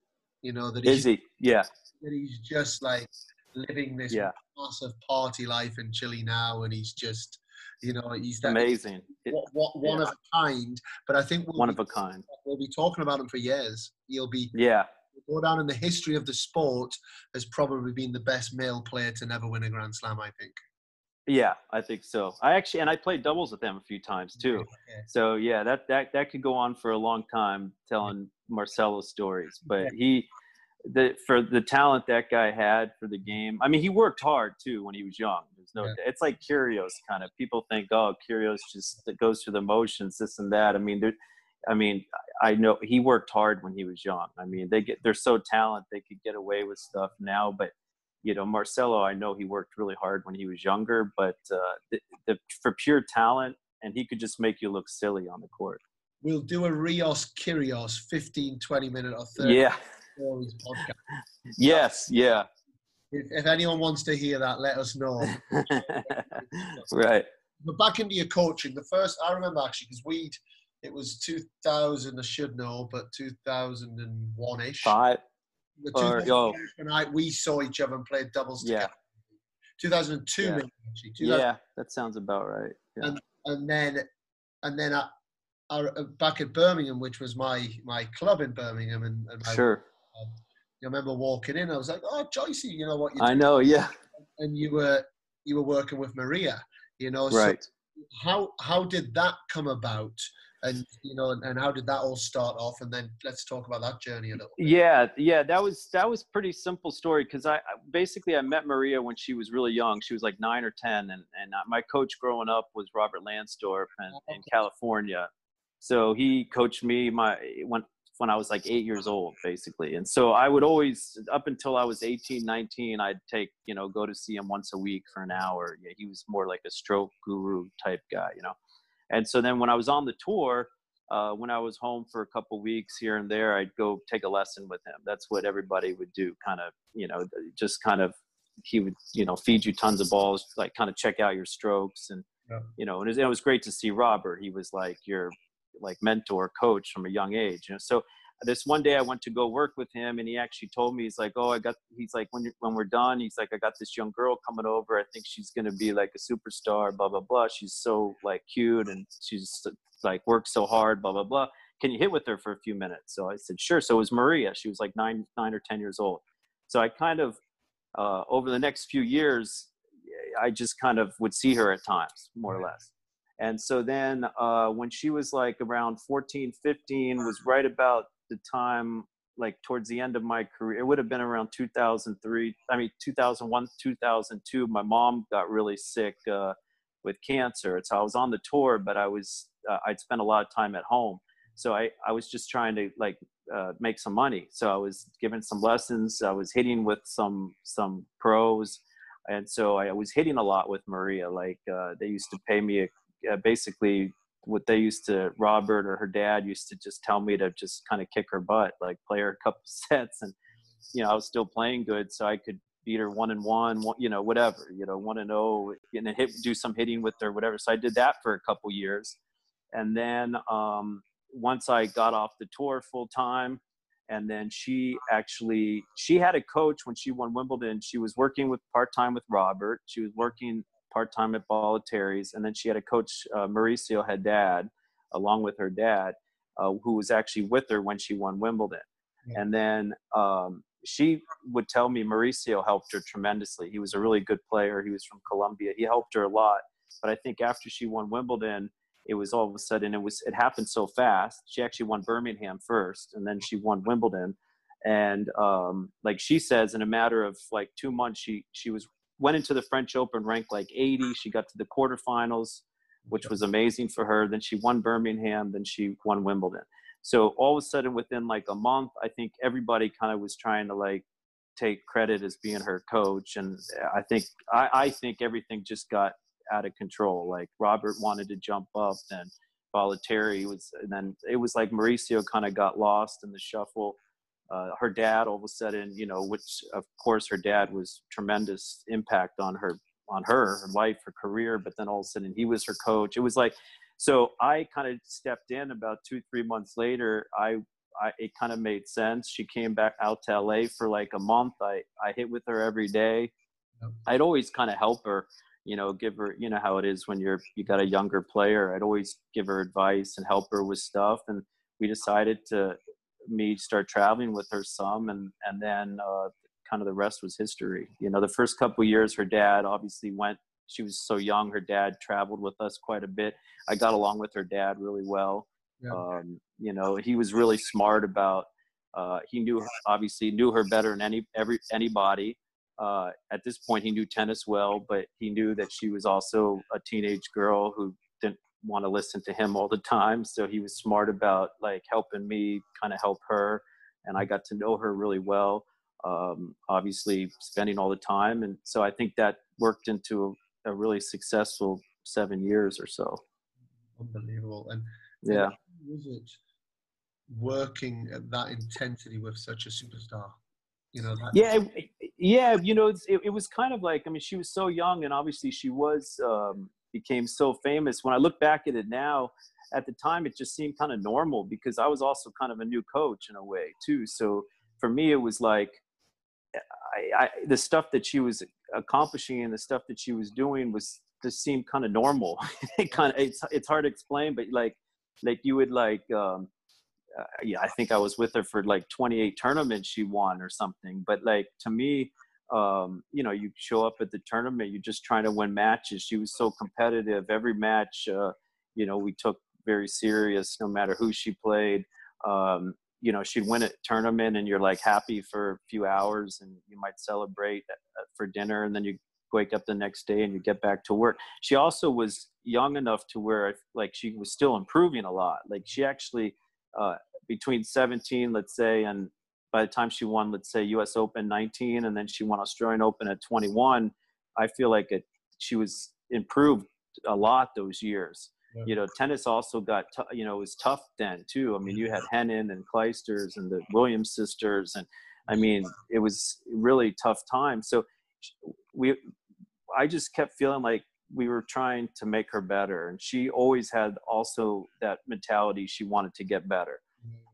S2: You know, that
S3: he's, he? Yeah.
S2: That he's just like living this yeah. massive party life in Chile now, and he's just you know, he's
S3: that amazing.
S2: What, what, one yeah. of a kind. But I think we'll
S3: one
S2: be,
S3: of a kind.
S2: We'll be talking about him for years. He'll be
S3: yeah.
S2: Go down in the history of the sport as probably been the best male player to never win a Grand Slam. I think.
S3: Yeah, I think so. I actually and I played doubles with them a few times too. Yeah. So yeah, that that that could go on for a long time telling Marcelo's stories. But he the for the talent that guy had for the game. I mean, he worked hard too when he was young. There's no, yeah. it's like Kyrgios kind of. People think, oh, Kyrgios just goes through the motions, this and that. I mean, there, I mean, I know he worked hard when he was young. I mean, they get they're so talented they could get away with stuff now, but you know, Marcelo, I know he worked really hard when he was younger, but uh, the, the, for pure talent, and he could just make you look silly on the court.
S2: We'll do a Rios Kyrgios 15, 20 minute or 30.
S3: Yeah podcast. Yes, yeah.
S2: If, if, anyone wants to hear that, let us know.
S3: right.
S2: But back into your coaching, the first I remember actually because we'd it was 2000. I should know, but 2001 ish.
S3: Five.
S2: Or, oh. I, we saw each other and played doubles
S3: yeah.
S2: together. 2002
S3: yeah.
S2: maybe,
S3: yeah, that sounds about right. Yeah.
S2: And, and then and then I, uh, back at Birmingham, which was my my club in Birmingham, and, and my,
S3: sure.
S2: Uh, I remember walking in, I was like, "Oh, Joycey, you know what?"
S3: You're I know, yeah.
S2: And you were you were working with Maria, you know.
S3: Right.
S2: So how how did that come about? and you know and, how did that all start off and then let's talk about that journey a little bit.
S3: yeah yeah that was that was pretty simple story because i basically i met maria when she was really young she was like nine or ten and and my coach growing up was robert lansdorp in, in california so he coached me my when when i was like eight years old basically and so i would always up until i was 18 19 i'd take you know go to see him once a week for an hour yeah, he was more like a stroke guru type guy you know and so then when I was on the tour, uh, when I was home for a couple weeks here and there, I'd go take a lesson with him. That's what everybody would do, kind of, you know, just kind of, he would, you know, feed you tons of balls, like kind of check out your strokes. And, yeah. you know, and it was, it was great to see Robert. He was like your like mentor coach from a young age, you know, so this one day I went to go work with him and he actually told me, he's like, Oh, I got, he's like, when, when we're done, he's like, I got this young girl coming over. I think she's going to be like a superstar, blah, blah, blah. She's so like cute and she's like works so hard, blah, blah, blah. Can you hit with her for a few minutes? So I said, sure. So it was Maria. She was like nine, nine or 10 years old. So I kind of, uh, over the next few years, I just kind of would see her at times, more or less. And so then uh, when she was like around 14, 15, was right about the time like towards the end of my career it would have been around 2003 i mean 2001 2002 my mom got really sick uh, with cancer. So i was on the tour but i was uh, i'd spent a lot of time at home. So i i was just trying to like uh, make some money. So i was giving some lessons i was hitting with some some pros. And so i was hitting a lot with maria like uh, they used to pay me a, uh, basically what they used to Robert or her dad used to just tell me to just kind of kick her butt, like play her a couple sets, and you know I was still playing good, so I could beat her one and one, one you know whatever, you know one and zero, oh, and hit do some hitting with her, whatever. So I did that for a couple years, and then um, once I got off the tour full time, and then she actually she had a coach when she won Wimbledon. She was working with part time with Robert. She was working part time at Bollettieri's, and then she had a coach, uh, Mauricio Hadad, along with her dad, uh, who was actually with her when she won Wimbledon. Yeah. And then um, she would tell me Mauricio helped her tremendously. He was a really good player. He was from Colombia. He helped her a lot. But I think after she won Wimbledon, it was all of a sudden it was it happened so fast. She actually won Birmingham first, and then she won Wimbledon. And um, like she says, in a matter of like two months, she she was went into the French Open ranked like 80. She got to the quarterfinals, which was amazing for her. Then she won Birmingham. Then she won Wimbledon. So all of a sudden, within like a month, I think everybody kind of was trying to like take credit as being her coach, and I think I, I think everything just got out of control. Like Robert wanted to jump up, then Bollettieri was, and then it was like Mauricio kind of got lost in the shuffle uh, her dad all of a sudden you know which of course her dad was tremendous impact on her on her her life her career but then all of a sudden he was her coach it was like so i kind of stepped in about two three months later i I, it kind of made sense. She came back out to LA for like a month. I, I hit with her every day. I'd always kind of help her, you know, give her, you know, how it is when you're, you got a younger player. I'd always give her advice and help her with stuff. And we decided to, me start traveling with her some, and and then uh, kind of the rest was history. You know, the first couple years, her dad obviously went. She was so young. Her dad traveled with us quite a bit. I got along with her dad really well. Yeah. Um, you know, he was really smart about. Uh, he knew her, obviously knew her better than any every anybody. Uh, at this point, he knew tennis well, but he knew that she was also a teenage girl who want to listen to him all the time. So he was smart about like helping me kind of help her. And I got to know her really well, um, obviously spending all the time. And so I think that worked into a, a really successful seven years or so.
S2: Unbelievable. And
S3: yeah,
S2: was it working at that intensity with such a superstar? You know, that-
S3: yeah, yeah, you know, it, it was kind of like, I mean, she was so young and obviously she was, um, became so famous. When I look back at it now, at the time it just seemed kind of normal because I was also kind of a new coach in a way too. So for me, it was like I, I, the stuff that she was accomplishing and the stuff that she was doing was just seemed kind of normal. it kind of it's it's hard to explain, but like like you would like um uh, yeah i think i was with her for like 28 tournaments she won or something but like to me um you know you show up at the tournament you're just trying to win matches. She was so competitive. Every match uh you know we took very serious no matter who she played. Um you know she'd win a tournament and you're like happy for a few hours and you might celebrate uh, for dinner and then you wake up the next day and you get back to work. She also was young enough to where like she was still improving a lot. Like she actually uh, between 17 let's say and by the time she won let's say us open 19 and then she won australian open at 21 i feel like it she was improved a lot those years yeah. you know tennis also got t- you know it was tough then too i mean you had henin and clijsters and the williams sisters and i mean it was really tough time so we i just kept feeling like we were trying to make her better and she always had also that mentality she wanted to get better.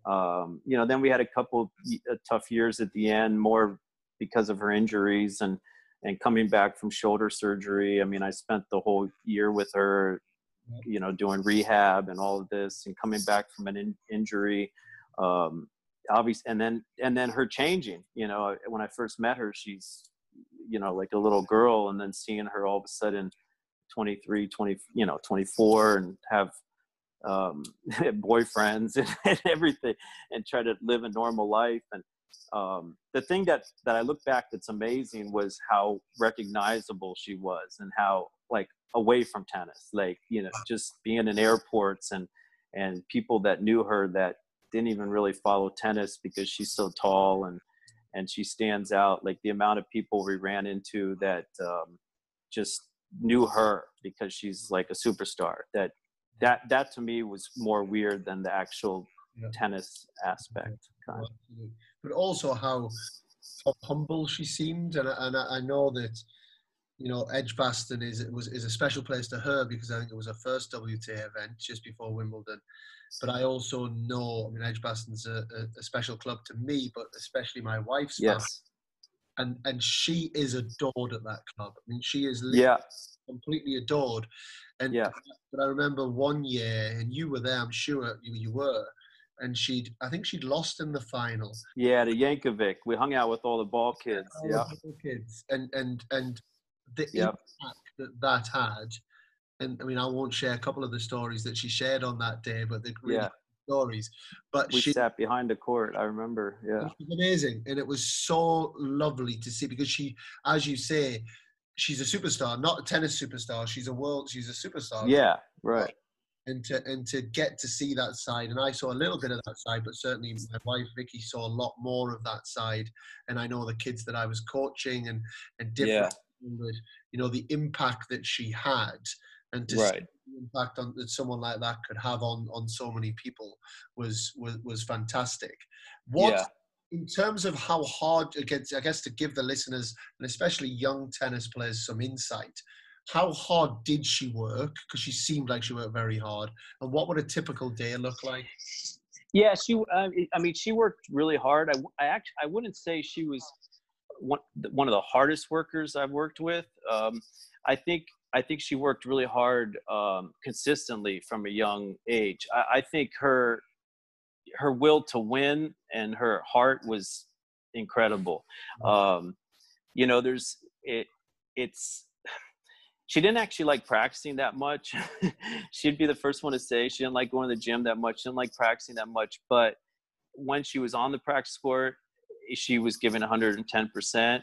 S3: Um, you know then we had a couple uh, tough years at the end more because of her injuries and and coming back from shoulder surgery. I mean i spent the whole year with her you know doing rehab and all of this and coming back from an in- injury um obviously and then and then her changing. You know when i first met her she's you know like a little girl and then seeing her all of a sudden 23 20 you know 24 and have um boyfriends and, and everything and try to live a normal life. And um, the thing that that I look back that's amazing was how recognizable she was and how like away from tennis like you know just being in airports and and people that knew her that didn't even really follow tennis because she's so tall and and she stands out like the amount of people we ran into that um, just knew her because she's like a superstar that that that to me was more weird than the actual yeah. tennis aspect kind of.
S2: but also how, how humble she seemed and, and I know that you know, Edgbaston is was is a special place to her because I think it was her first WTA event just before Wimbledon. But I also know, I mean, Edgbaston's a, a, a special club to me, but especially my wife's
S3: yes. Family.
S2: And and she is adored at that club. I mean, she is
S3: yeah
S2: completely adored. And
S3: yeah.
S2: But I remember one year, and you were there. I'm sure you, you were and she'd I think she'd lost in the final.
S3: Yeah, the Jankovic. We hung out with all the ball kids. All yeah,
S2: kids, and and and the
S3: yep.
S2: impact that that had. And I mean, I won't share a couple of the stories that she shared on that day, but the really yeah. stories. But
S3: we
S2: she
S3: sat behind the court. I remember. Yeah, it
S2: was amazing, and it was so lovely to see because she, as you say, she's a superstar, not a tennis superstar. She's a world. She's a superstar.
S3: Yeah, right.
S2: And to and to get to see that side, and I saw a little bit of that side, but certainly my wife Vicky saw a lot more of that side. And I know the kids that I was coaching and and different yeah you know the impact that she had and to
S3: right.
S2: see the impact on that someone like that could have on on so many people was was was fantastic what yeah. In terms of how hard i guess to give the listeners and especially young tennis players some insight how hard did she work because she seemed like she worked very hard and what would a typical day look like
S3: yeah she uh, i mean she worked really hard i, I actually i wouldn't say she was one one of the hardest workers I've worked with. Um, I think I think she worked really hard um, consistently from a young age. I, I, think her her will to win and her heart was incredible. Um, you know, there's it. It's she didn't actually like practicing that much. She'd be the first one to say she didn't like going to the gym that much. She Didn't like practicing that much, but when she was on the practice court she was given 110%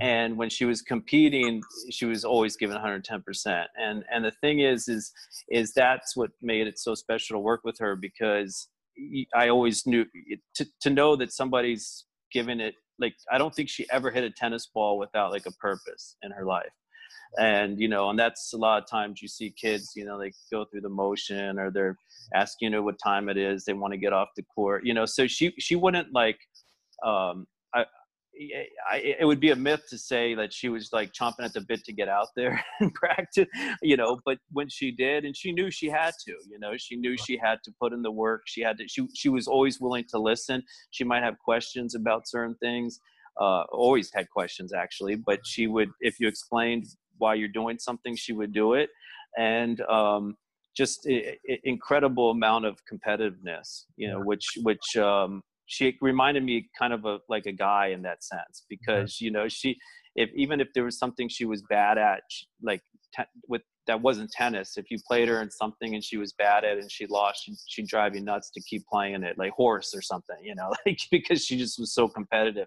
S3: and when she was competing she was always given 110% and and the thing is is is that's what made it so special to work with her because i always knew to, to know that somebody's given it like i don't think she ever hit a tennis ball without like a purpose in her life. And you know and that's a lot of times you see kids you know they go through the motion or they're asking know what time it is they want to get off the court you know so she she wouldn't like um, I, I, it would be a myth to say that she was like chomping at the bit to get out there and practice, you know. But when she did, and she knew she had to, you know, she knew she had to put in the work. She had to. She she was always willing to listen. She might have questions about certain things. Uh, always had questions actually, but she would, if you explained why you're doing something, she would do it. And um, just a incredible amount of competitiveness. You know, which which um, she reminded me kind of a like a guy in that sense because you know she if even if there was something she was bad at like te- with that wasn't tennis if you played her in something and she was bad at it and she lost she'd, she'd drive you nuts to keep playing it like horse or something you know like because she just was so competitive.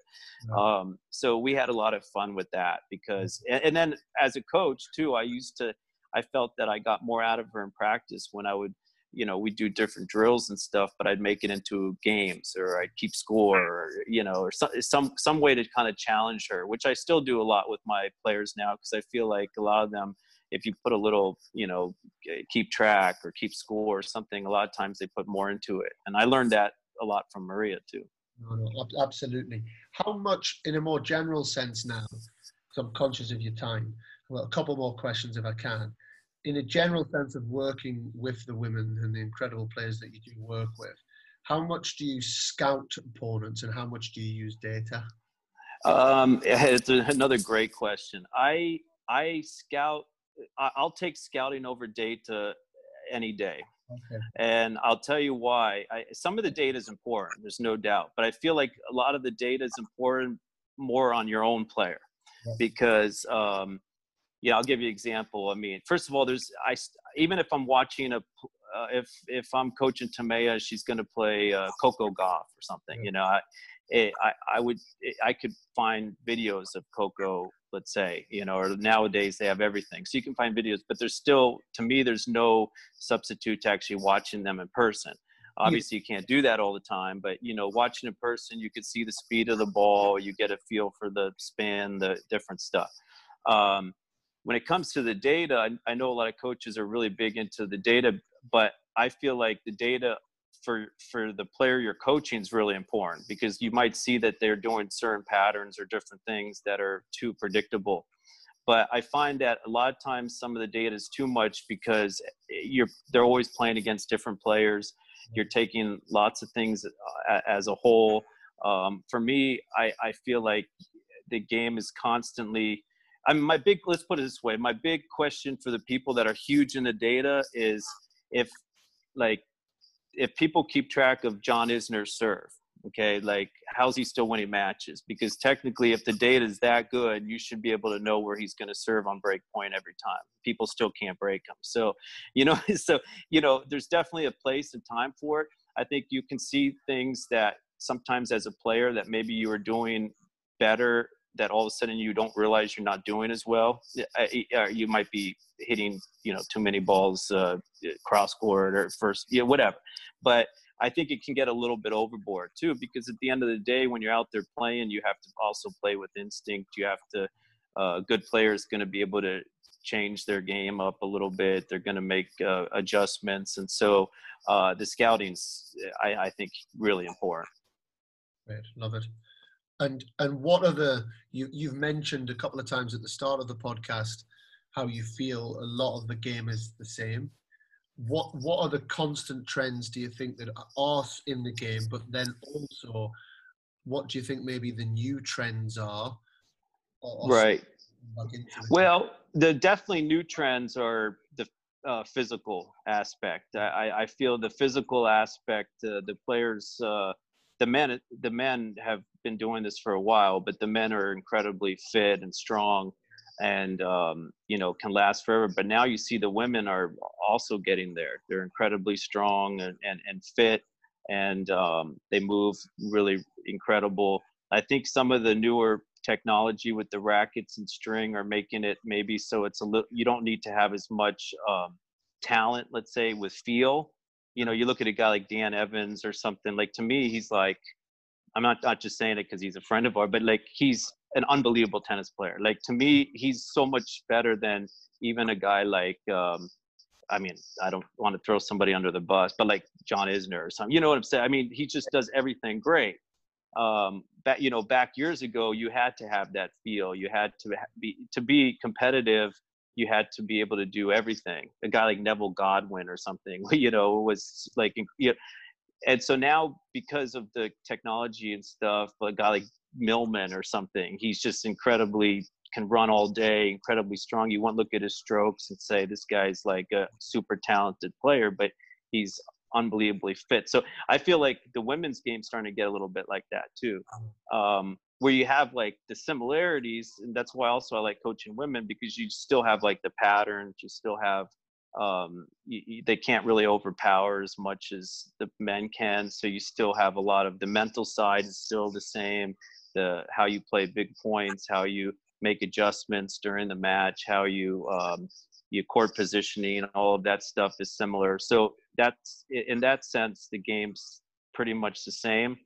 S3: Um, so we had a lot of fun with that because and, and then as a coach too i used to i felt that i got more out of her in practice when i would you know we do different drills and stuff but i'd make it into games or i'd keep score or you know or some some some way to kind of challenge her which i still do a lot with my players now because i feel like a lot of them if you put a little you know keep track or keep score or something a lot of times they put more into it and i learned that a lot from maria too.
S2: Oh, no, no, absolutely. How much in a more general sense now because i'm conscious of your time well a couple more questions if i can in a general sense of working with the women and the incredible players that you do work with, how much do you scout opponents and how much do you use data?
S3: Um, it's another great question. I I scout. I'll take scouting over data any day. Okay. And I'll tell you why. I, some of the data is important, there's no doubt, but I feel like a lot of the data is important more on your own player because um, yeah, I'll give you an example. I mean, first of all, there's I even if I'm watching a uh, if if I'm coaching Timea, she's going to play uh, Coco Gauff or something. You know, I, it, I I would it, I could find videos of Coco, let's say, you know, or nowadays they have everything, so you can find videos. But there's still, to me, there's no substitute to actually watching them in person. Obviously, you can't do that all the time, but you know, watching in person, you can see the speed of the ball, you get a feel for the spin, the different stuff. Um, when it comes to the data, I, know a lot of coaches are really big into the data, but I feel like the data for for the player you're coaching is really important because you might see that they're doing certain patterns or different things that are too predictable. But i find that a lot of times some of the data is too much because you're they're always playing against different players. You're taking lots of things uh, as a whole. Um, for me I, I feel like the game is constantly I my big let's put it this way: my big question for the people that are huge in the data is if, like, if people keep track of John Isner's serve, okay, like how's he still winning matches? Because technically, if the data is that good, you should be able to know where he's going to serve on break point every time. People still can't break him, so you know, so you know, there's definitely a place and time for it. I think you can see things that sometimes as a player that maybe you were doing better that all of a sudden you don't realize you're not doing as well. You might be hitting, you know, too many balls uh, cross court or first, yeah, whatever. But I think it can get a little bit overboard too, because at the end of the day, when you're out there playing, you have to also play with instinct. You have to, uh, good players going to be able to change their game up a little bit. They're going to make uh, adjustments, and so uh, the scouting's, I, I think, really important.
S2: Great, love it. And and what are the you you've mentioned a couple of times at the start of the podcast how you feel a lot of the game is the same. What what are the constant trends do you think that are in the game? But then also, what do you think maybe the new trends are?
S3: right. Well, the definitely new trends are the uh, physical aspect. I, I feel the physical aspect, uh, the players. Uh, the men the men have been doing this for a while, but the men are incredibly fit and strong, and um, you know can last forever. But now you see the women are also getting there. They're incredibly strong and and, and fit, and um, they move really incredible. I think some of the newer technology with the rackets and string are making it maybe so it's a little you don't need to have as much um, talent let's say with feel you know, you look at a guy like Dan Evans or something. Like to me, he's like, I'm not not just saying it because he's a friend of ours, but like he's an unbelievable tennis player. Like to me, he's so much better than even a guy like. Um, I mean, I don't want to throw somebody under the bus, but like John Isner or something. You know what I'm saying? I mean, he just does everything great. Um, back you know, back years ago, you had to have that feel. You had to be to be competitive you had to be able to do everything. A guy like Neville Godwin or something, you know, was like, you know, and so now because of the technology and stuff, a guy like Millman or something, he's just incredibly can run all day, incredibly strong. You won't look at his strokes and say this guy's like a super talented player, but he's unbelievably fit. So I feel like the women's game's starting to get a little bit like that too, um, where you have like the similarities, and that's why also I like coaching women because you still have like the patterns, you still have um, you, you, they can't really overpower as much as the men can. So you still have a lot of the mental side is still the same. The how you play big points, how you make adjustments during the match, how you um, your court positioning, all of that stuff is similar. So that's in that sense, the game's pretty much the same.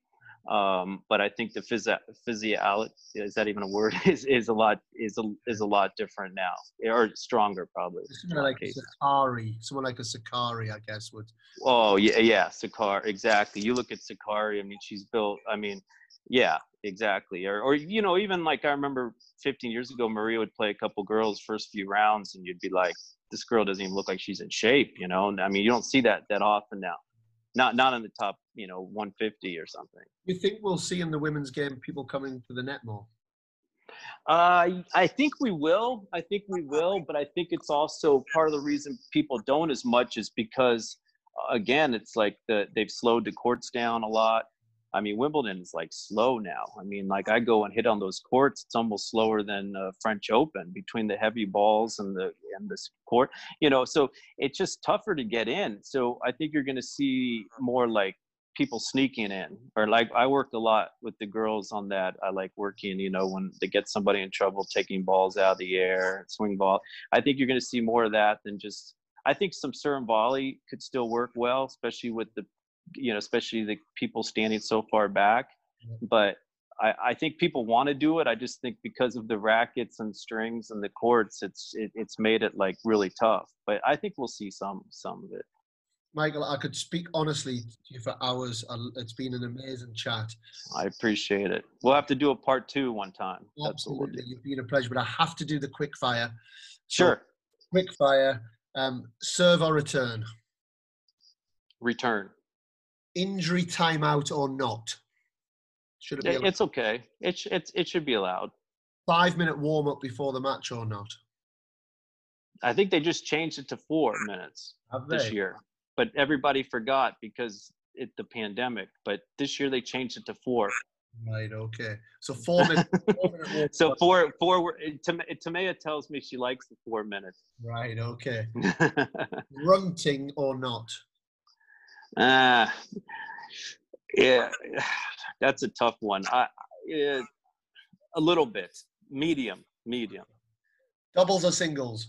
S3: Um, but I think the physio physiology is that even a word is is a lot is a is a lot different now or stronger probably.
S2: Someone like a Sakkari, someone like a Sakkari, I guess would.
S3: Oh yeah, yeah, Sakkari exactly. You look at Sakkari. I mean, she's built. I mean, yeah, exactly. Or or you know, even like I remember 15 years ago, Maria would play a couple girls first few rounds, and you'd be like, this girl doesn't even look like she's in shape. You know, I mean, you don't see that that often now. Not not in the top, you know, 150 or something.
S2: You think we'll see in the women's game people coming to the net more?
S3: Uh, I think we will. I think we will, but I think it's also part of the reason people don't as much is because, again, it's like the they've slowed the courts down a lot. I mean, Wimbledon is like slow now. I mean, like I go and hit on those courts, it's almost slower than uh, French Open between the heavy balls and the and the court. You know, so it's just tougher to get in. So I think you're going to see more like people sneaking in, or like I worked a lot with the girls on that. I like working, you know, when they get somebody in trouble, taking balls out of the air, swing ball. I think you're going to see more of that than just I think some serve volley could still work well, especially with the you know, especially the people standing so far back. But I, I think people want to do it. I just think because of the rackets and strings and the courts, it's it, it's made it like really tough. But I think we'll see some some of it.
S2: Michael, I could speak honestly to you for hours. It's been an amazing chat.
S3: I appreciate it. We'll have to do a part two one time.
S2: Absolutely. Absolutely. You've been a pleasure, but I have to do the quick fire.
S3: Sure. So,
S2: quick fire. Um, serve or return?
S3: Return
S2: injury timeout or not?
S3: Should it be? Allowed? It's okay. It sh- it's it should be allowed.
S2: Five minute warm up before the match or not?
S3: I think they just changed it to four minutes this year, but everybody forgot because it the pandemic. But this year they changed it to four.
S2: Right. Okay. So four minutes.
S3: Four minute so four four. Timea tells me she likes the four minutes.
S2: Right. Okay. Grunting or not?
S3: Uh, yeah, that's a tough one. I, yeah, a little bit, medium, medium.
S2: Doubles or singles?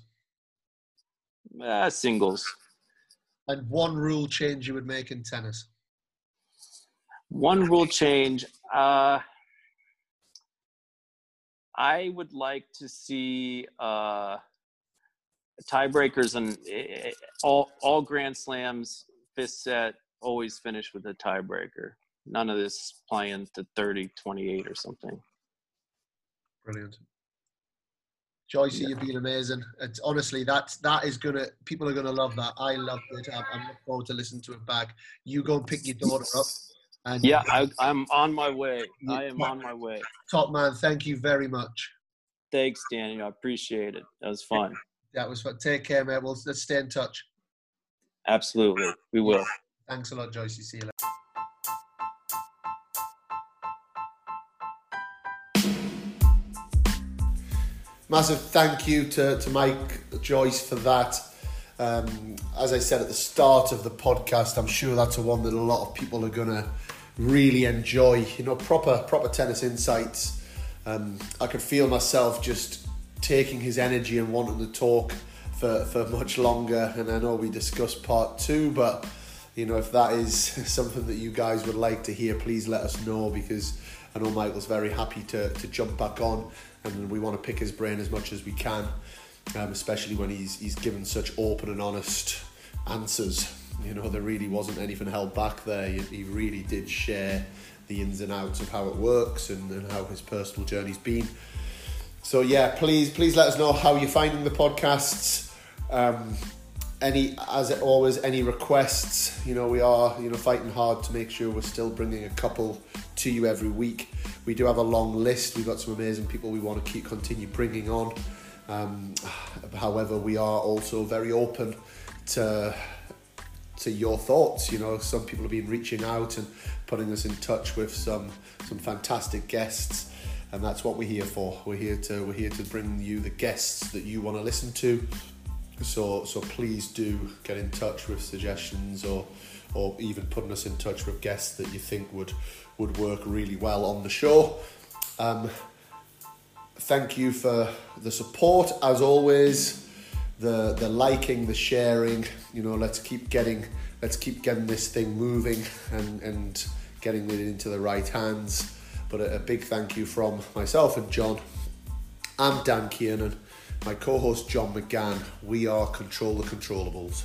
S3: Uh, singles.
S2: And one rule change you would make in tennis?
S3: One rule change. Uh, I would like to see uh, tiebreakers and eh, eh, all all Grand Slams fifth set always finish with a tiebreaker. None of this playing to 30, 28 or something.
S2: Brilliant. Joyce, yeah. you've been amazing. It's honestly that's that is gonna people are gonna love that. I love it. I, I look forward to listen to it back. You go and pick your daughter up.
S3: And yeah, I, am on my way. I am on my way.
S2: Top man, thank you very much.
S3: Thanks, Danny. I appreciate it. That was fun.
S2: That was fun. Take care, mate. We'll let's stay in touch.
S3: Absolutely. We will.
S2: Thanks a lot, Joyce. See you later. Massive thank you to, to Mike Joyce for that. Um, as I said at the start of the podcast, I'm sure that's a one that a lot of people are going to really enjoy. You know, proper proper tennis insights. Um, I could feel myself just taking his energy and wanting to talk for, for much longer. And I know we discussed part two, but you know, if that is something that you guys would like to hear, please let us know because I know Michael's very happy to, to jump back on and we want to pick his brain as much as we can, um, especially when he's, he's given such open and honest answers. You know, there really wasn't anything held back there. He, really did share the ins and outs of how it works and, and how his personal journey's been. So yeah, please please let us know how you're finding the podcasts. Um, any as always any requests. You know we are you know fighting hard to make sure we're still bringing a couple to you every week. We do have a long list. We've got some amazing people we want to keep continue bringing on. Um, however we are also very open to to your thoughts. You know some people have been reaching out and putting us in touch with some some fantastic guests and that's what we're here for we're here to we're here to bring you the guests that you want to listen to so so please do get in touch with suggestions or or even putting us in touch with guests that you think would would work really well on the show. Um, thank you for the support as always, the the liking, the sharing. You know, let's keep getting let's keep getting this thing moving and and getting it into the right hands. But a, big thank you from myself and John. I'm Dan Kiernan my co host John McGann. We are Control the Controllables.